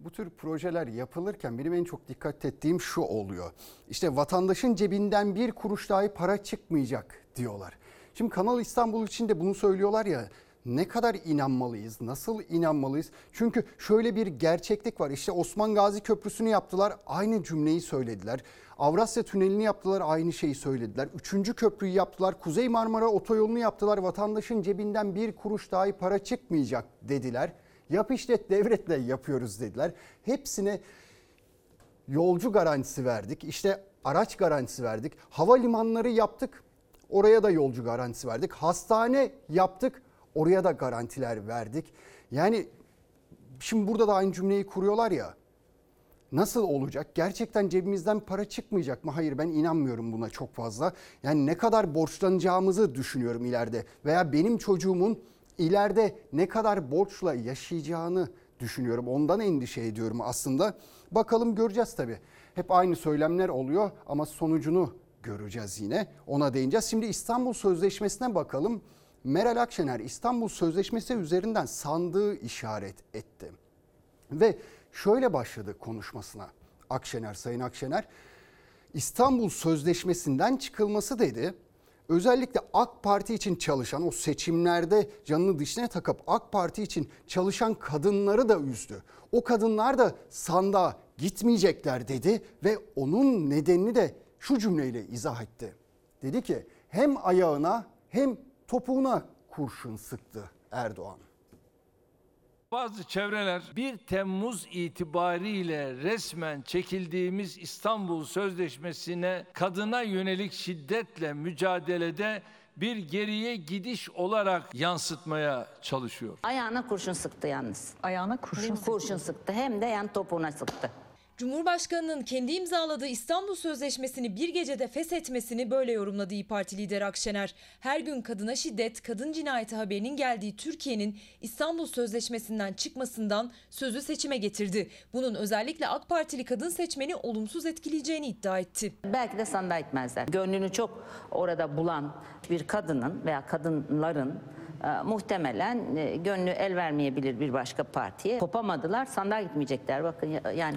Bu tür projeler yapılırken benim en çok dikkat ettiğim şu oluyor. İşte vatandaşın cebinden bir kuruş dahi para çıkmayacak diyorlar. Şimdi Kanal İstanbul için de bunu söylüyorlar ya ne kadar inanmalıyız, nasıl inanmalıyız? Çünkü şöyle bir gerçeklik var. İşte Osman Gazi Köprüsü'nü yaptılar, aynı cümleyi söylediler. Avrasya Tüneli'ni yaptılar, aynı şeyi söylediler. Üçüncü köprüyü yaptılar, Kuzey Marmara Otoyolu'nu yaptılar. Vatandaşın cebinden bir kuruş dahi para çıkmayacak dediler. Yap işlet devletle yapıyoruz dediler. Hepsine yolcu garantisi verdik. İşte araç garantisi verdik. Havalimanları yaptık. Oraya da yolcu garantisi verdik. Hastane yaptık. Oraya da garantiler verdik. Yani şimdi burada da aynı cümleyi kuruyorlar ya. Nasıl olacak? Gerçekten cebimizden para çıkmayacak mı? Hayır ben inanmıyorum buna çok fazla. Yani ne kadar borçlanacağımızı düşünüyorum ileride. Veya benim çocuğumun ileride ne kadar borçla yaşayacağını düşünüyorum. Ondan endişe ediyorum aslında. Bakalım göreceğiz tabii. Hep aynı söylemler oluyor ama sonucunu göreceğiz yine. Ona değineceğiz. Şimdi İstanbul Sözleşmesi'ne bakalım. Meral Akşener İstanbul Sözleşmesi üzerinden sandığı işaret etti. Ve şöyle başladı konuşmasına Akşener, Sayın Akşener. İstanbul Sözleşmesi'nden çıkılması dedi. Özellikle AK Parti için çalışan o seçimlerde canını dişine takıp AK Parti için çalışan kadınları da üzdü. O kadınlar da sandığa gitmeyecekler dedi ve onun nedenini de şu cümleyle izah etti. Dedi ki hem ayağına hem topuğuna kurşun sıktı Erdoğan. Bazı çevreler 1 Temmuz itibariyle resmen çekildiğimiz İstanbul Sözleşmesi'ne kadına yönelik şiddetle mücadelede bir geriye gidiş olarak yansıtmaya çalışıyor. Ayağına kurşun sıktı yalnız. Ayağına kurşun Kurşun sıktı hem de yan topuğuna sıktı. Cumhurbaşkanının kendi imzaladığı İstanbul Sözleşmesi'ni bir gecede feshetmesini böyle yorumladı İYİ Parti lideri Akşener. Her gün kadına şiddet, kadın cinayeti haberinin geldiği Türkiye'nin İstanbul Sözleşmesi'nden çıkmasından sözü seçime getirdi. Bunun özellikle AK Partili kadın seçmeni olumsuz etkileyeceğini iddia etti. Belki de sandığa gitmezler. Gönlünü çok orada bulan bir kadının veya kadınların e, muhtemelen e, gönlü el vermeyebilir bir başka partiye. Kopamadılar, sandığa gitmeyecekler. Bakın ya- yani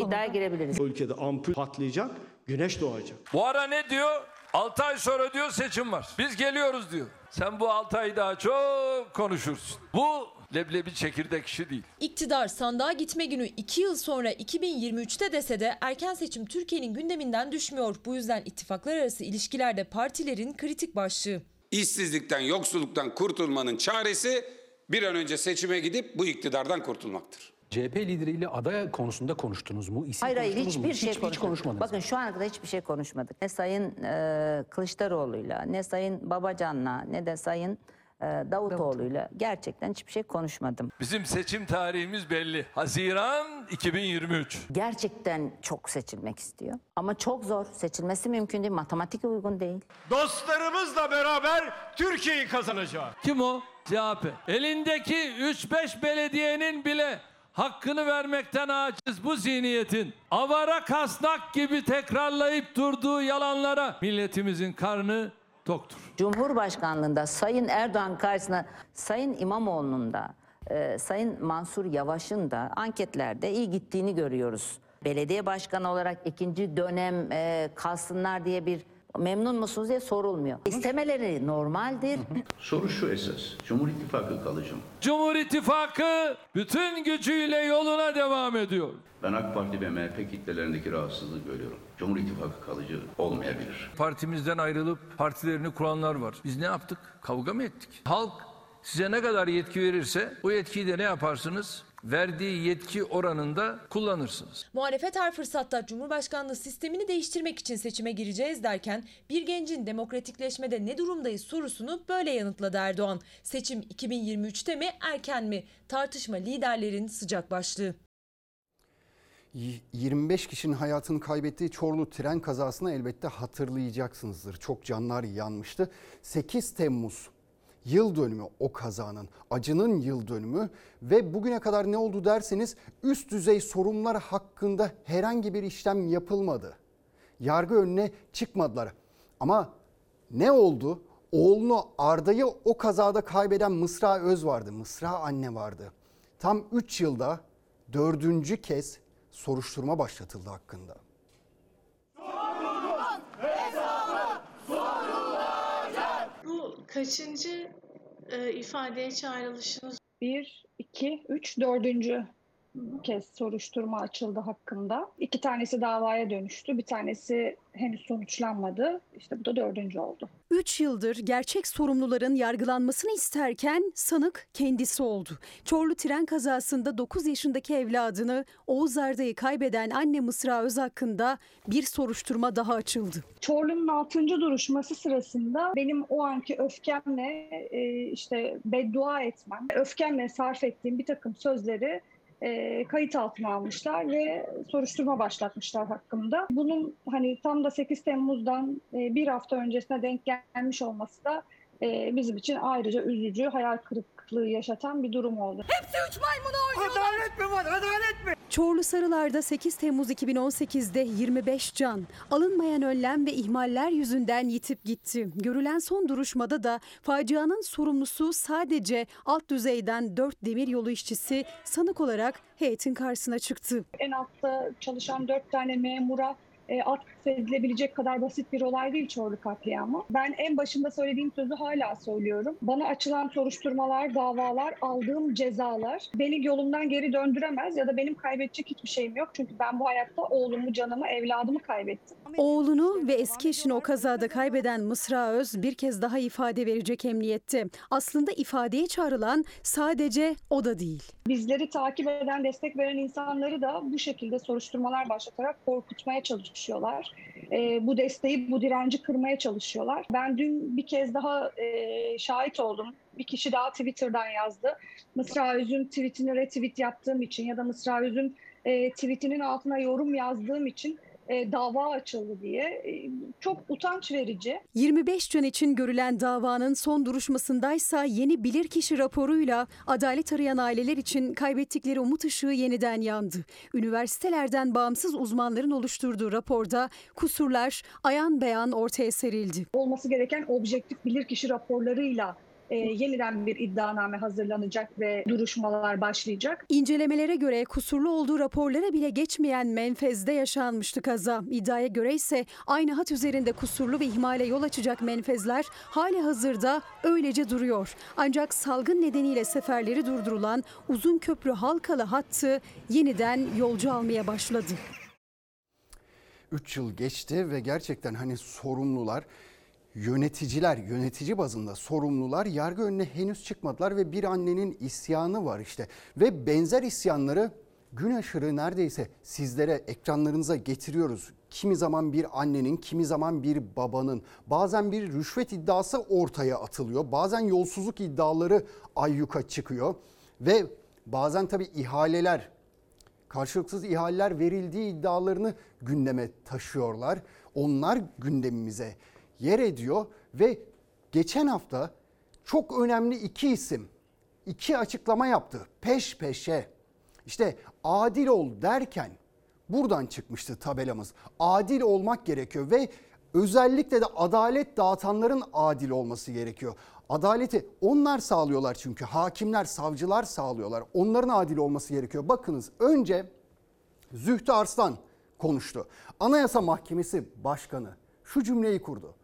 iddiaya girebiliriz. Bu ülkede ampul patlayacak, güneş doğacak. Bu ara ne diyor? 6 ay sonra diyor seçim var. Biz geliyoruz diyor. Sen bu 6 ay daha çok konuşursun. Bu leblebi çekirdek işi değil. İktidar sandığa gitme günü 2 yıl sonra 2023'te dese de erken seçim Türkiye'nin gündeminden düşmüyor. Bu yüzden ittifaklar arası ilişkilerde partilerin kritik başlığı. İşsizlikten, yoksulluktan kurtulmanın çaresi bir an önce seçime gidip bu iktidardan kurtulmaktır. CHP lideriyle aday konusunda konuştunuz mu? İsim Hayır hayır konuştunuz mu? hiçbir şey hiç, hiç konuşmadık. konuşmadınız. Bakın şu ana kadar hiçbir şey konuşmadık. Ne Sayın e, Kılıçdaroğlu'yla, ne Sayın Babacan'la, ne de Sayın e, Davutoğlu'yla gerçekten hiçbir şey konuşmadım. Bizim seçim tarihimiz belli. Haziran 2023. Gerçekten çok seçilmek istiyor. Ama çok zor. Seçilmesi mümkün değil. Matematik uygun değil. Dostlarımızla beraber Türkiye'yi kazanacağız. Kim o? CHP. Elindeki 3-5 belediyenin bile hakkını vermekten aciz bu zihniyetin avara kasnak gibi tekrarlayıp durduğu yalanlara milletimizin karnı toktur. Cumhurbaşkanlığında Sayın Erdoğan karşısında Sayın İmamoğlu'nun da e, Sayın Mansur Yavaş'ın da anketlerde iyi gittiğini görüyoruz. Belediye başkanı olarak ikinci dönem e, kalsınlar diye bir Memnun musunuz diye sorulmuyor. İstemeleri normaldir. Soru şu esas. Cumhur İttifakı kalıcı mı? Cumhur İttifakı bütün gücüyle yoluna devam ediyor. Ben AK Parti ve MHP kitlelerindeki rahatsızlığı görüyorum. Cumhur İttifakı kalıcı olmayabilir. Partimizden ayrılıp partilerini kuranlar var. Biz ne yaptık? Kavga mı ettik? Halk size ne kadar yetki verirse o yetkiyi de ne yaparsınız? Verdiği yetki oranında kullanırsınız. Muhalefet her fırsatta Cumhurbaşkanlığı sistemini değiştirmek için seçime gireceğiz derken bir gencin demokratikleşmede ne durumdayız sorusunu böyle yanıtladı Erdoğan. Seçim 2023'te mi erken mi? Tartışma liderlerin sıcak başlığı. Y- 25 kişinin hayatını kaybettiği Çorlu tren kazasını elbette hatırlayacaksınızdır. Çok canlar yanmıştı. 8 Temmuz yıl dönümü o kazanın, acının yıl dönümü ve bugüne kadar ne oldu derseniz üst düzey sorunlar hakkında herhangi bir işlem yapılmadı. Yargı önüne çıkmadılar. Ama ne oldu? Oğlunu Arda'yı o kazada kaybeden Mısra Öz vardı. Mısra anne vardı. Tam 3 yılda dördüncü kez soruşturma başlatıldı hakkında. Bu kaçıncı e, ifadeye çağrılışınız? Bir, iki, üç, dördüncü kez soruşturma açıldı hakkında. İki tanesi davaya dönüştü. Bir tanesi henüz sonuçlanmadı. İşte bu da dördüncü oldu. 3 yıldır gerçek sorumluların yargılanmasını isterken sanık kendisi oldu. Çorlu tren kazasında 9 yaşındaki evladını Oğuz Arda'yı kaybeden anne Mısra Öz hakkında bir soruşturma daha açıldı. Çorlu'nun 6. duruşması sırasında benim o anki öfkemle e, işte beddua etmem, öfkemle sarf ettiğim bir takım sözleri e, kayıt altına almışlar ve soruşturma başlatmışlar hakkımda. Bunun hani tam da 8 Temmuz'dan e, bir hafta öncesine denk gelmiş olması da e, bizim için ayrıca üzücü, hayal kırıklığı yaşatan bir durum oldu. Hepsi üç maymunu oynuyorlar. Adalet mi var adalet mi? Çorlu Sarılar'da 8 Temmuz 2018'de 25 can alınmayan önlem ve ihmaller yüzünden yitip gitti. Görülen son duruşmada da facianın sorumlusu sadece alt düzeyden 4 demir yolu işçisi sanık olarak heyetin karşısına çıktı. En altta çalışan dört tane memura e, atfedilebilecek kadar basit bir olay değil Çorlu katliamı. Ben en başında söylediğim sözü hala söylüyorum. Bana açılan soruşturmalar, davalar, aldığım cezalar beni yolumdan geri döndüremez ya da benim kaybedecek hiçbir şeyim yok. Çünkü ben bu hayatta oğlumu, canımı, evladımı kaybettim. Oğlunu ve eski eşini o kazada kaybeden Mısra Öz bir kez daha ifade verecek emniyette. Aslında ifadeye çağrılan sadece o da değil. Bizleri takip eden, destek veren insanları da bu şekilde soruşturmalar başlatarak korkutmaya çalışıyorlar. Ee, bu desteği, bu direnci kırmaya çalışıyorlar. Ben dün bir kez daha e, şahit oldum. Bir kişi daha Twitter'dan yazdı. Mısra Öz'ün tweetini retweet yaptığım için ya da Mısra Öz'ün e, tweetinin altına yorum yazdığım için e, dava açıldı diye. E, çok utanç verici. 25 can için görülen davanın son duruşmasındaysa yeni bilirkişi raporuyla adalet arayan aileler için kaybettikleri umut ışığı yeniden yandı. Üniversitelerden bağımsız uzmanların oluşturduğu raporda kusurlar ayan beyan ortaya serildi. Olması gereken objektif bilirkişi raporlarıyla e, yeniden bir iddianame hazırlanacak ve duruşmalar başlayacak. İncelemelere göre kusurlu olduğu raporlara bile geçmeyen menfezde yaşanmıştı kaza. İddiaya göre ise aynı hat üzerinde kusurlu ve ihmale yol açacak menfezler hali hazırda öylece duruyor. Ancak salgın nedeniyle seferleri durdurulan uzun köprü Halkalı hattı yeniden yolcu almaya başladı. 3 yıl geçti ve gerçekten hani sorumlular yöneticiler, yönetici bazında sorumlular yargı önüne henüz çıkmadılar ve bir annenin isyanı var işte. Ve benzer isyanları gün aşırı neredeyse sizlere ekranlarınıza getiriyoruz. Kimi zaman bir annenin, kimi zaman bir babanın, bazen bir rüşvet iddiası ortaya atılıyor. Bazen yolsuzluk iddiaları ayyuka çıkıyor ve bazen tabii ihaleler, karşılıksız ihaleler verildiği iddialarını gündeme taşıyorlar. Onlar gündemimize yer ediyor ve geçen hafta çok önemli iki isim iki açıklama yaptı peş peşe. İşte adil ol derken buradan çıkmıştı tabelamız. Adil olmak gerekiyor ve özellikle de adalet dağıtanların adil olması gerekiyor. Adaleti onlar sağlıyorlar çünkü hakimler, savcılar sağlıyorlar. Onların adil olması gerekiyor. Bakınız önce Zühtü Arslan konuştu. Anayasa Mahkemesi Başkanı şu cümleyi kurdu.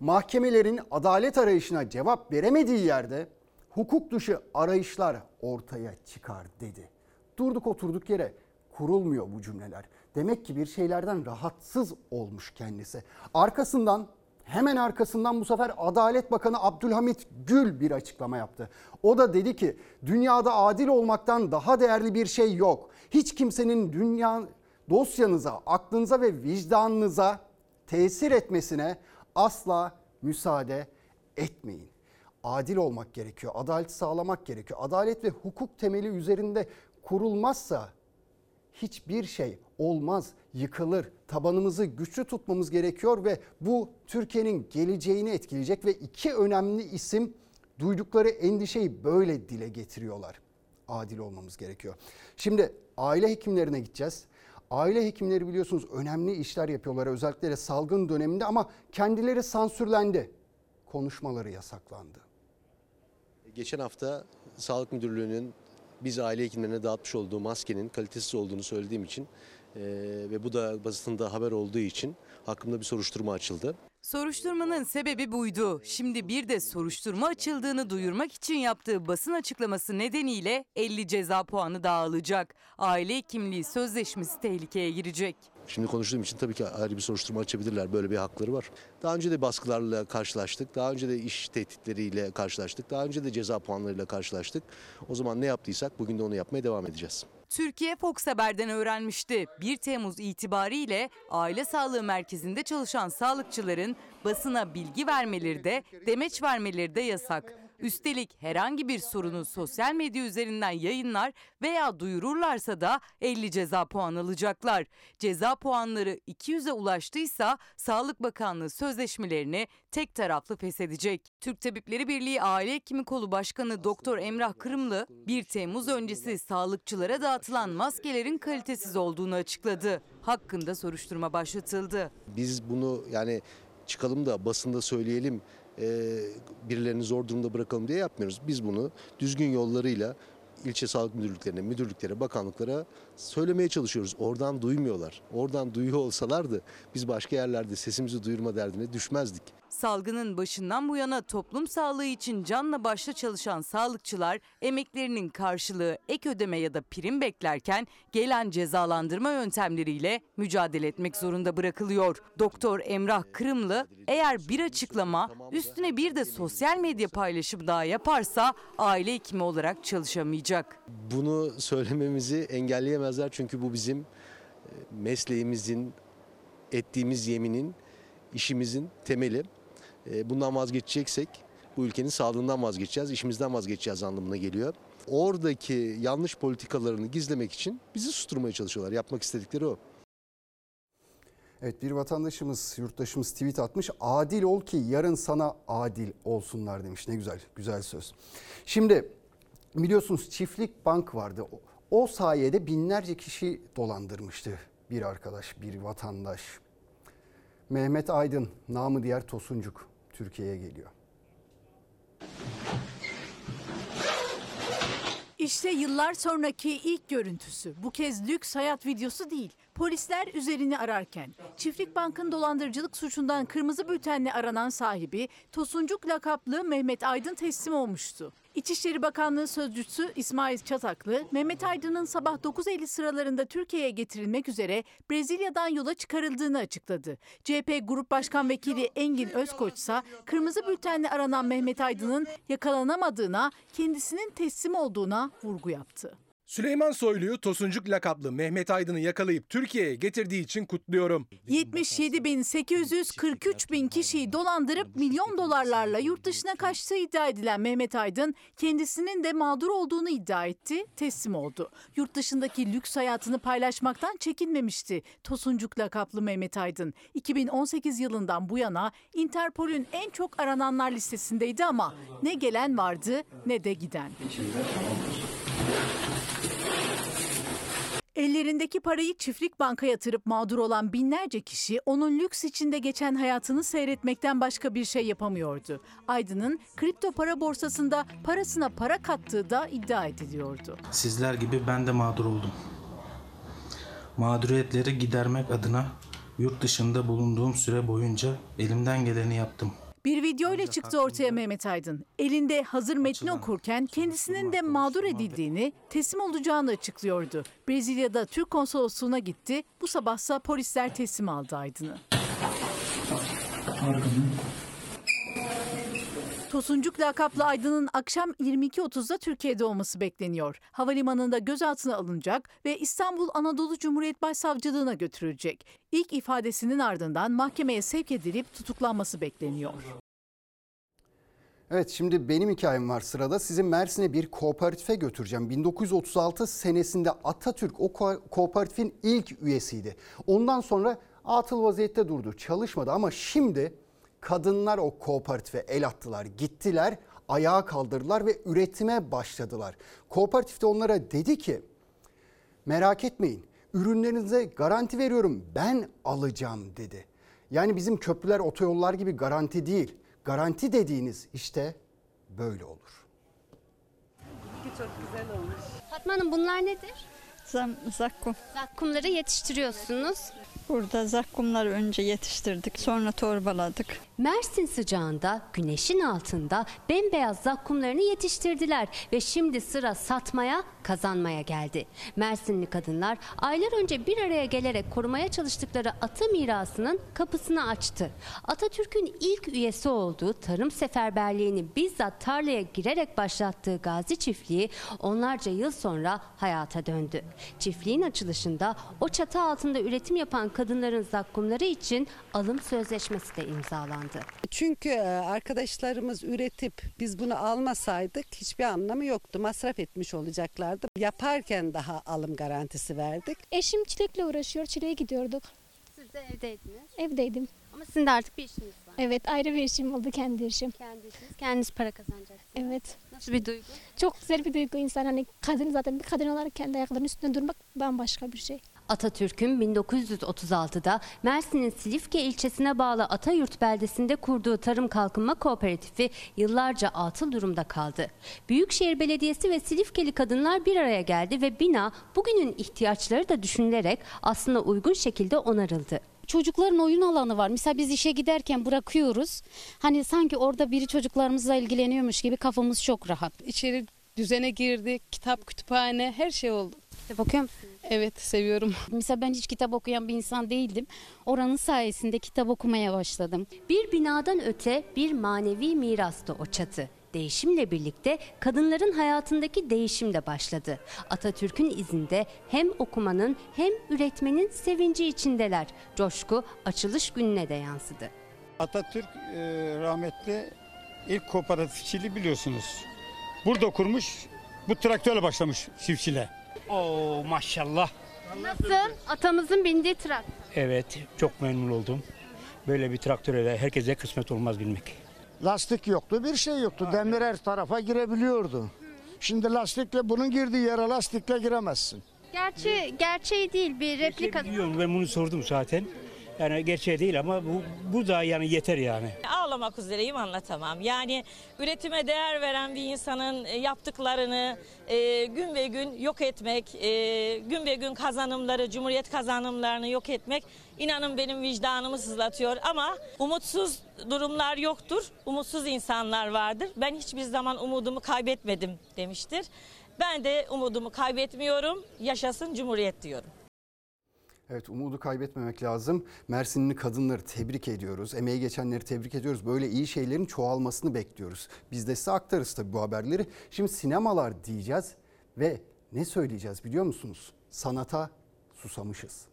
Mahkemelerin adalet arayışına cevap veremediği yerde hukuk dışı arayışlar ortaya çıkar dedi. Durduk oturduk yere kurulmuyor bu cümleler. Demek ki bir şeylerden rahatsız olmuş kendisi. Arkasından hemen arkasından bu sefer Adalet Bakanı Abdülhamit Gül bir açıklama yaptı. O da dedi ki dünyada adil olmaktan daha değerli bir şey yok. Hiç kimsenin dünya dosyanıza, aklınıza ve vicdanınıza tesir etmesine asla müsaade etmeyin. Adil olmak gerekiyor, adalet sağlamak gerekiyor. Adalet ve hukuk temeli üzerinde kurulmazsa hiçbir şey olmaz, yıkılır. Tabanımızı güçlü tutmamız gerekiyor ve bu Türkiye'nin geleceğini etkileyecek ve iki önemli isim duydukları endişeyi böyle dile getiriyorlar. Adil olmamız gerekiyor. Şimdi aile hekimlerine gideceğiz. Aile hekimleri biliyorsunuz önemli işler yapıyorlar özellikle de salgın döneminde ama kendileri sansürlendi. Konuşmaları yasaklandı. Geçen hafta Sağlık Müdürlüğü'nün biz aile hekimlerine dağıtmış olduğu maskenin kalitesiz olduğunu söylediğim için e, ve bu da basında haber olduğu için hakkımda bir soruşturma açıldı. Soruşturmanın sebebi buydu. Şimdi bir de soruşturma açıldığını duyurmak için yaptığı basın açıklaması nedeniyle 50 ceza puanı dağılacak. Aile hekimliği sözleşmesi tehlikeye girecek. Şimdi konuştuğum için tabii ki ayrı bir soruşturma açabilirler. Böyle bir hakları var. Daha önce de baskılarla karşılaştık. Daha önce de iş tehditleriyle karşılaştık. Daha önce de ceza puanlarıyla karşılaştık. O zaman ne yaptıysak bugün de onu yapmaya devam edeceğiz. Türkiye Fox Haber'den öğrenmişti. 1 Temmuz itibariyle aile sağlığı merkezinde çalışan sağlıkçıların basına bilgi vermeleri de demeç vermeleri de yasak. Üstelik herhangi bir sorunu sosyal medya üzerinden yayınlar veya duyururlarsa da 50 ceza puan alacaklar. Ceza puanları 200'e ulaştıysa Sağlık Bakanlığı sözleşmelerini tek taraflı feshedecek. Türk Tabipleri Birliği Aile Hekimi Kolu Başkanı Doktor Emrah Kırımlı 1 Temmuz öncesi sağlıkçılara dağıtılan maskelerin kalitesiz olduğunu açıkladı. Hakkında soruşturma başlatıldı. Biz bunu yani çıkalım da basında söyleyelim birilerini zor durumda bırakalım diye yapmıyoruz. Biz bunu düzgün yollarıyla ilçe sağlık müdürlüklerine, müdürlüklere, bakanlıklara söylemeye çalışıyoruz. Oradan duymuyorlar. Oradan duyuyor olsalardı biz başka yerlerde sesimizi duyurma derdine düşmezdik. Salgının başından bu yana toplum sağlığı için canla başla çalışan sağlıkçılar emeklerinin karşılığı ek ödeme ya da prim beklerken gelen cezalandırma yöntemleriyle mücadele etmek zorunda bırakılıyor. Doktor Emrah Kırımlı eğer bir açıklama üstüne bir de sosyal medya paylaşımı daha yaparsa aile hekimi olarak çalışamayacak. Bunu söylememizi engelleyemezler çünkü bu bizim e, mesleğimizin, ettiğimiz yeminin, işimizin temeli. E, bundan vazgeçeceksek bu ülkenin sağlığından vazgeçeceğiz, işimizden vazgeçeceğiz anlamına geliyor. Oradaki yanlış politikalarını gizlemek için bizi susturmaya çalışıyorlar. Yapmak istedikleri o. Evet bir vatandaşımız, yurttaşımız tweet atmış. Adil ol ki yarın sana adil olsunlar demiş. Ne güzel, güzel söz. Şimdi biliyorsunuz çiftlik bank vardı. O, sayede binlerce kişi dolandırmıştı bir arkadaş, bir vatandaş. Mehmet Aydın, namı diğer Tosuncuk Türkiye'ye geliyor. İşte yıllar sonraki ilk görüntüsü. Bu kez lüks hayat videosu değil. Polisler üzerini ararken Çiftlik Bank'ın dolandırıcılık suçundan kırmızı bültenle aranan sahibi Tosuncuk lakaplı Mehmet Aydın teslim olmuştu. İçişleri Bakanlığı Sözcüsü İsmail Çataklı, Mehmet Aydın'ın sabah 9.50 sıralarında Türkiye'ye getirilmek üzere Brezilya'dan yola çıkarıldığını açıkladı. CHP Grup Başkan Vekili Engin Özkoç ise kırmızı bültenle aranan Mehmet Aydın'ın yakalanamadığına, kendisinin teslim olduğuna vurgu yaptı. Süleyman Soylu'yu Tosuncuk lakaplı Mehmet Aydın'ı yakalayıp Türkiye'ye getirdiği için kutluyorum. 77.843 bin kişiyi dolandırıp milyon dolarlarla yurt dışına kaçtığı iddia edilen Mehmet Aydın kendisinin de mağdur olduğunu iddia etti, teslim oldu. Yurt dışındaki lüks hayatını paylaşmaktan çekinmemişti Tosuncuk lakaplı Mehmet Aydın. 2018 yılından bu yana Interpol'ün en çok arananlar listesindeydi ama ne gelen vardı ne de giden. Ellerindeki parayı çiftlik banka yatırıp mağdur olan binlerce kişi onun lüks içinde geçen hayatını seyretmekten başka bir şey yapamıyordu. Aydın'ın kripto para borsasında parasına para kattığı da iddia ediliyordu. Sizler gibi ben de mağdur oldum. Mağduriyetleri gidermek adına Yurt dışında bulunduğum süre boyunca elimden geleni yaptım. Bir video ile çıktı ortaya Mehmet Aydın. Elinde hazır metni okurken kendisinin de mağdur edildiğini, teslim olacağını açıklıyordu. Brezilya'da Türk konsolosluğuna gitti. Bu sabahsa polisler teslim aldı Aydın'ı. Tosuncuk lakaplı Aydın'ın akşam 22.30'da Türkiye'de olması bekleniyor. Havalimanında gözaltına alınacak ve İstanbul Anadolu Cumhuriyet Başsavcılığına götürülecek. İlk ifadesinin ardından mahkemeye sevk edilip tutuklanması bekleniyor. Evet şimdi benim hikayem var sırada. Sizi Mersin'e bir kooperatife götüreceğim. 1936 senesinde Atatürk o ko- kooperatifin ilk üyesiydi. Ondan sonra atıl vaziyette durdu, çalışmadı ama şimdi kadınlar o kooperatife el attılar, gittiler, ayağa kaldırdılar ve üretime başladılar. Kooperatifte onlara dedi ki merak etmeyin ürünlerinize garanti veriyorum ben alacağım dedi. Yani bizim köprüler otoyollar gibi garanti değil. Garanti dediğiniz işte böyle olur. Çok güzel olmuş. Fatma Hanım bunlar nedir? Zam, zakkum. Zakkumları yetiştiriyorsunuz. Burada zakkumları önce yetiştirdik, sonra torbaladık. Mersin sıcağında, güneşin altında bembeyaz zakkumlarını yetiştirdiler ve şimdi sıra satmaya, kazanmaya geldi. Mersinli kadınlar aylar önce bir araya gelerek korumaya çalıştıkları ata mirasının kapısını açtı. Atatürk'ün ilk üyesi olduğu tarım seferberliğini bizzat tarlaya girerek başlattığı Gazi Çiftliği onlarca yıl sonra hayata döndü. Çiftliğin açılışında o çatı altında üretim yapan kadınların zakkumları için alım sözleşmesi de imzalandı. Çünkü e, arkadaşlarımız üretip biz bunu almasaydık hiçbir anlamı yoktu. Masraf etmiş olacaklardı. Yaparken daha alım garantisi verdik. Eşim çilekle uğraşıyor. Çileğe gidiyorduk. Siz de evdeydiniz. Evdeydim. Ama sizin de artık bir işiniz var. Evet ayrı bir işim oldu kendi işim. Kendi işiniz. Kendiniz para kazanacaksınız. Evet. Nasıl bir duygu? Çok güzel bir duygu insan. Hani kadın zaten bir kadın olarak kendi ayaklarının üstünde durmak bambaşka bir şey. Atatürk'ün 1936'da Mersin'in Silifke ilçesine bağlı Atayurt beldesinde kurduğu Tarım Kalkınma Kooperatifi yıllarca atıl durumda kaldı. Büyükşehir Belediyesi ve Silifkeli kadınlar bir araya geldi ve bina bugünün ihtiyaçları da düşünülerek aslında uygun şekilde onarıldı. Çocukların oyun alanı var. Mesela biz işe giderken bırakıyoruz. Hani sanki orada biri çocuklarımızla ilgileniyormuş gibi kafamız çok rahat. İçeri düzene girdik, kitap, kütüphane, her şey oldu. Okuyor musun? Evet, seviyorum. Mesela ben hiç kitap okuyan bir insan değildim. Oranın sayesinde kitap okumaya başladım. Bir binadan öte bir manevi mirastı o çatı. Değişimle birlikte kadınların hayatındaki değişim de başladı. Atatürk'ün izinde hem okumanın hem üretmenin sevinci içindeler. Coşku açılış gününe de yansıdı. Atatürk e, rahmetli ilk kooperatifçiliği biliyorsunuz. Burada kurmuş, bu traktörle başlamış çiftçiliğe. Oo maşallah. Nasıl? Atamızın bindiği traktör. Evet çok memnun oldum. Böyle bir traktöre herkese kısmet olmaz bilmek. Lastik yoktu, bir şey yoktu. Demir her tarafa girebiliyordu. Şimdi lastikle bunun girdiği yere lastikle giremezsin. Gerçi gerçeği değil bir replika. Biliyorum ben bunu sordum zaten. Yani gerçeği değil ama bu, bu da yani yeter yani. Ağlamak üzereyim anlatamam. Yani üretime değer veren bir insanın e, yaptıklarını e, gün ve gün yok etmek, e, gün ve gün kazanımları, cumhuriyet kazanımlarını yok etmek inanın benim vicdanımı sızlatıyor. Ama umutsuz durumlar yoktur, umutsuz insanlar vardır. Ben hiçbir zaman umudumu kaybetmedim demiştir. Ben de umudumu kaybetmiyorum, yaşasın cumhuriyet diyorum. Evet umudu kaybetmemek lazım. Mersinli kadınları tebrik ediyoruz. Emeği geçenleri tebrik ediyoruz. Böyle iyi şeylerin çoğalmasını bekliyoruz. Biz de size aktarırız tabii bu haberleri. Şimdi sinemalar diyeceğiz ve ne söyleyeceğiz biliyor musunuz? Sanata susamışız.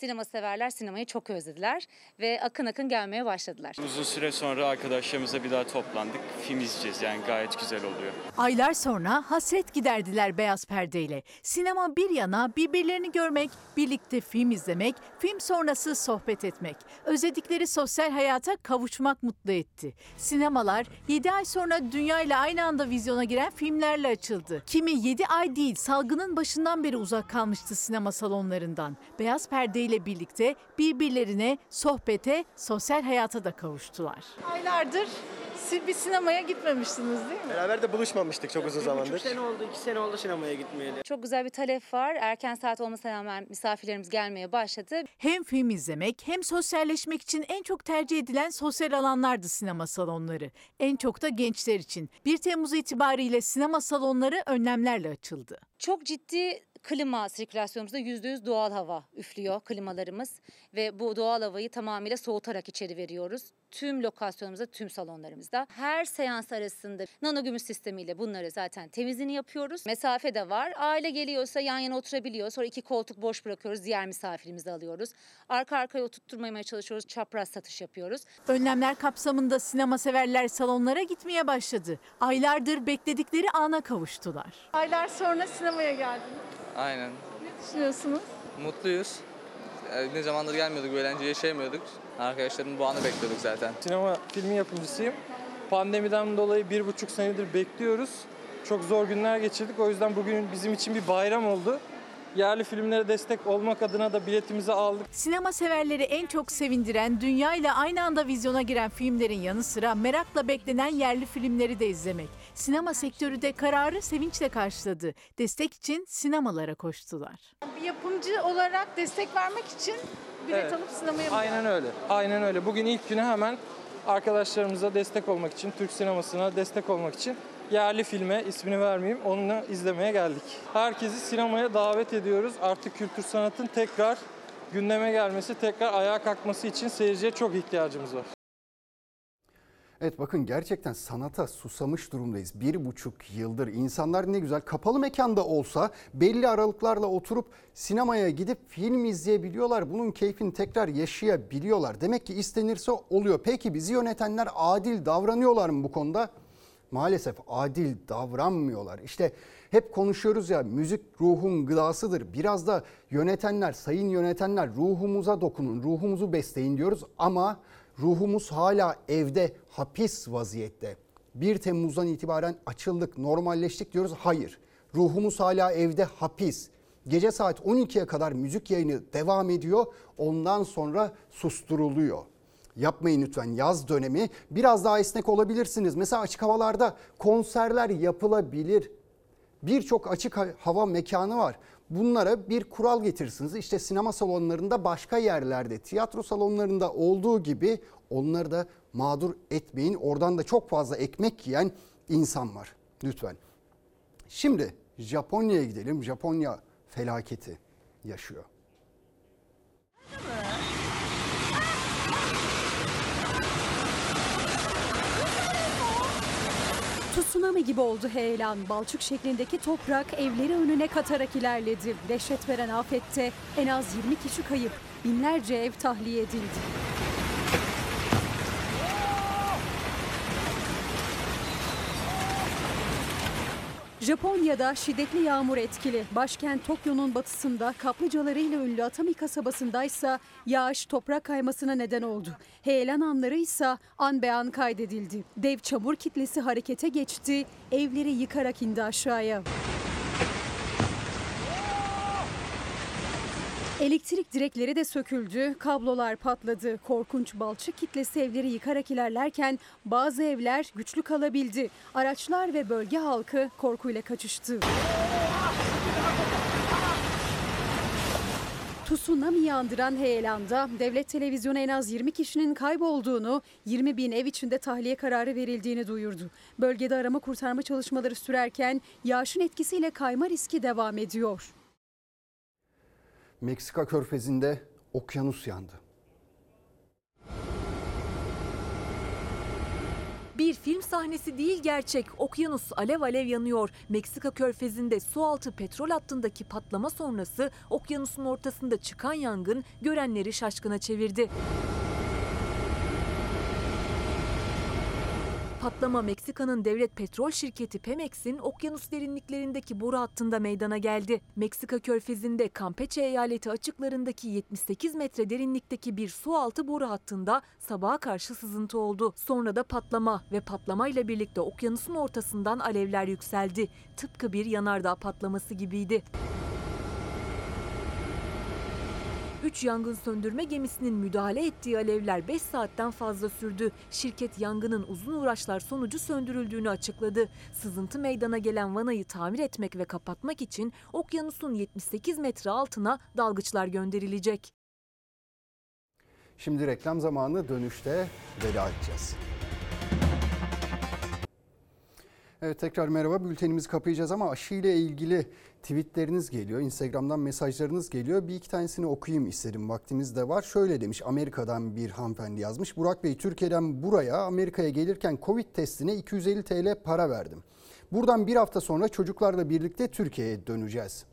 Sinema severler sinemayı çok özlediler ve akın akın gelmeye başladılar. Uzun süre sonra arkadaşlarımızla bir daha toplandık. Film izleyeceğiz yani gayet güzel oluyor. Aylar sonra hasret giderdiler beyaz perdeyle. Sinema bir yana birbirlerini görmek, birlikte film izlemek, film sonrası sohbet etmek. Özledikleri sosyal hayata kavuşmak mutlu etti. Sinemalar 7 ay sonra dünyayla aynı anda vizyona giren filmlerle açıldı. Kimi 7 ay değil salgının başından beri uzak kalmıştı sinema salonlarından. Beyaz perdeyle birlikte birbirlerine, sohbete, sosyal hayata da kavuştular. Aylardır Siz bir sinemaya gitmemiştiniz değil mi? Beraber de buluşmamıştık çok uzun zamandır. buçuk sene oldu, iki sene oldu sinemaya gitmeyeli. Çok güzel bir talep var. Erken saat olmasına rağmen misafirlerimiz gelmeye başladı. Hem film izlemek hem sosyalleşmek için en çok tercih edilen sosyal alanlardı sinema salonları. En çok da gençler için. 1 Temmuz itibariyle sinema salonları önlemlerle açıldı. Çok ciddi klima sirkülasyonumuzda %100 doğal hava üflüyor klimalarımız ve bu doğal havayı tamamıyla soğutarak içeri veriyoruz. Tüm lokasyonumuzda, tüm salonlarımızda. Her seans arasında nano gümüş sistemiyle bunları zaten temizliğini yapıyoruz. Mesafe de var. Aile geliyorsa yan yana oturabiliyor. Sonra iki koltuk boş bırakıyoruz. Diğer misafirimizi alıyoruz. Arka arkaya oturtturmamaya çalışıyoruz. Çapraz satış yapıyoruz. Önlemler kapsamında sinema severler salonlara gitmeye başladı. Aylardır bekledikleri ana kavuştular. Aylar sonra sinemaya geldiniz. Aynen. Ne düşünüyorsunuz? Mutluyuz. Ee, Ne zamandır gelmiyorduk, bu eğlenceyi yaşayamıyorduk. Arkadaşlarımın bu anı bekliyorduk zaten. Sinema filmi yapımcısıyım. Pandemiden dolayı bir buçuk senedir bekliyoruz. Çok zor günler geçirdik. O yüzden bugün bizim için bir bayram oldu. Yerli filmlere destek olmak adına da biletimizi aldık. Sinema severleri en çok sevindiren, dünya ile aynı anda vizyona giren filmlerin yanı sıra merakla beklenen yerli filmleri de izlemek. Sinema sektörü de kararı sevinçle karşıladı. Destek için sinemalara koştular. Bir yapımcı olarak destek vermek için bilet Evet. alıp sinemaya mı Aynen öyle. Aynen öyle. Bugün ilk günü hemen arkadaşlarımıza destek olmak için, Türk sinemasına destek olmak için yerli filme ismini vermeyeyim onunla izlemeye geldik. Herkesi sinemaya davet ediyoruz. Artık kültür sanatın tekrar gündeme gelmesi, tekrar ayağa kalkması için seyirciye çok ihtiyacımız var. Evet bakın gerçekten sanata susamış durumdayız. Bir buçuk yıldır insanlar ne güzel kapalı mekanda olsa belli aralıklarla oturup sinemaya gidip film izleyebiliyorlar. Bunun keyfini tekrar yaşayabiliyorlar. Demek ki istenirse oluyor. Peki bizi yönetenler adil davranıyorlar mı bu konuda? Maalesef adil davranmıyorlar. İşte hep konuşuyoruz ya müzik ruhun gıdasıdır. Biraz da yönetenler, sayın yönetenler ruhumuza dokunun, ruhumuzu besleyin diyoruz ama ruhumuz hala evde hapis vaziyette. 1 Temmuz'dan itibaren açıldık, normalleştik diyoruz. Hayır. Ruhumuz hala evde hapis. Gece saat 12'ye kadar müzik yayını devam ediyor. Ondan sonra susturuluyor. Yapmayın lütfen yaz dönemi biraz daha esnek olabilirsiniz. Mesela açık havalarda konserler yapılabilir. Birçok açık ha- hava mekanı var. Bunlara bir kural getirirsiniz. İşte sinema salonlarında başka yerlerde, tiyatro salonlarında olduğu gibi onları da mağdur etmeyin. Oradan da çok fazla ekmek yiyen insan var. Lütfen. Şimdi Japonya'ya gidelim. Japonya felaketi yaşıyor. Tsunami gibi oldu heyelan. Balçık şeklindeki toprak evleri önüne katarak ilerledi. Dehşet veren afette en az 20 kişi kayıp, binlerce ev tahliye edildi. Japonya'da şiddetli yağmur etkili. Başkent Tokyo'nun batısında kaplıcalarıyla ünlü Atami kasabasındaysa yağış toprak kaymasına neden oldu. Heyelan anları ise an be an kaydedildi. Dev çamur kitlesi harekete geçti, evleri yıkarak indi aşağıya. Elektrik direkleri de söküldü, kablolar patladı. Korkunç balçık kitlesi evleri yıkarak ilerlerken bazı evler güçlü kalabildi. Araçlar ve bölge halkı korkuyla kaçıştı. Tsunami andıran heyelanda devlet televizyonu en az 20 kişinin kaybolduğunu, 20 bin ev içinde tahliye kararı verildiğini duyurdu. Bölgede arama kurtarma çalışmaları sürerken yağışın etkisiyle kayma riski devam ediyor. Meksika körfezinde okyanus yandı. Bir film sahnesi değil gerçek. Okyanus alev alev yanıyor. Meksika körfezinde sualtı petrol hattındaki patlama sonrası okyanusun ortasında çıkan yangın görenleri şaşkına çevirdi. Patlama Meksika'nın devlet petrol şirketi Pemex'in okyanus derinliklerindeki boru hattında meydana geldi. Meksika körfezinde Campeche eyaleti açıklarındaki 78 metre derinlikteki bir su altı boru hattında sabaha karşı sızıntı oldu. Sonra da patlama ve patlamayla birlikte okyanusun ortasından alevler yükseldi. Tıpkı bir yanardağ patlaması gibiydi. 3 yangın söndürme gemisinin müdahale ettiği alevler 5 saatten fazla sürdü. Şirket yangının uzun uğraşlar sonucu söndürüldüğünü açıkladı. Sızıntı meydana gelen vanayı tamir etmek ve kapatmak için okyanusun 78 metre altına dalgıçlar gönderilecek. Şimdi reklam zamanı dönüşte veda edeceğiz. Evet tekrar merhaba. Bültenimizi kapayacağız ama aşı ile ilgili tweetleriniz geliyor. Instagram'dan mesajlarınız geliyor. Bir iki tanesini okuyayım istedim. Vaktimiz de var. Şöyle demiş Amerika'dan bir hanımefendi yazmış. Burak Bey Türkiye'den buraya Amerika'ya gelirken Covid testine 250 TL para verdim. Buradan bir hafta sonra çocuklarla birlikte Türkiye'ye döneceğiz.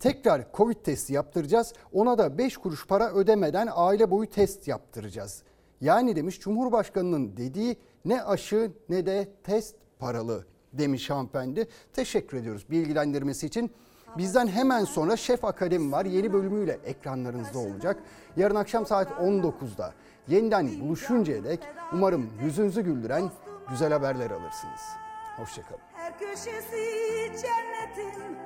Tekrar Covid testi yaptıracağız. Ona da 5 kuruş para ödemeden aile boyu test yaptıracağız. Yani demiş Cumhurbaşkanı'nın dediği ne aşı ne de test paralı demiş hanımefendi. Teşekkür ediyoruz bilgilendirmesi için. Bizden hemen sonra Şef Akademi var. Yeni bölümüyle ekranlarınızda olacak. Yarın akşam saat 19'da yeniden buluşuncaya dek umarım yüzünüzü güldüren güzel haberler alırsınız. Hoşçakalın. Her köşesi cennetin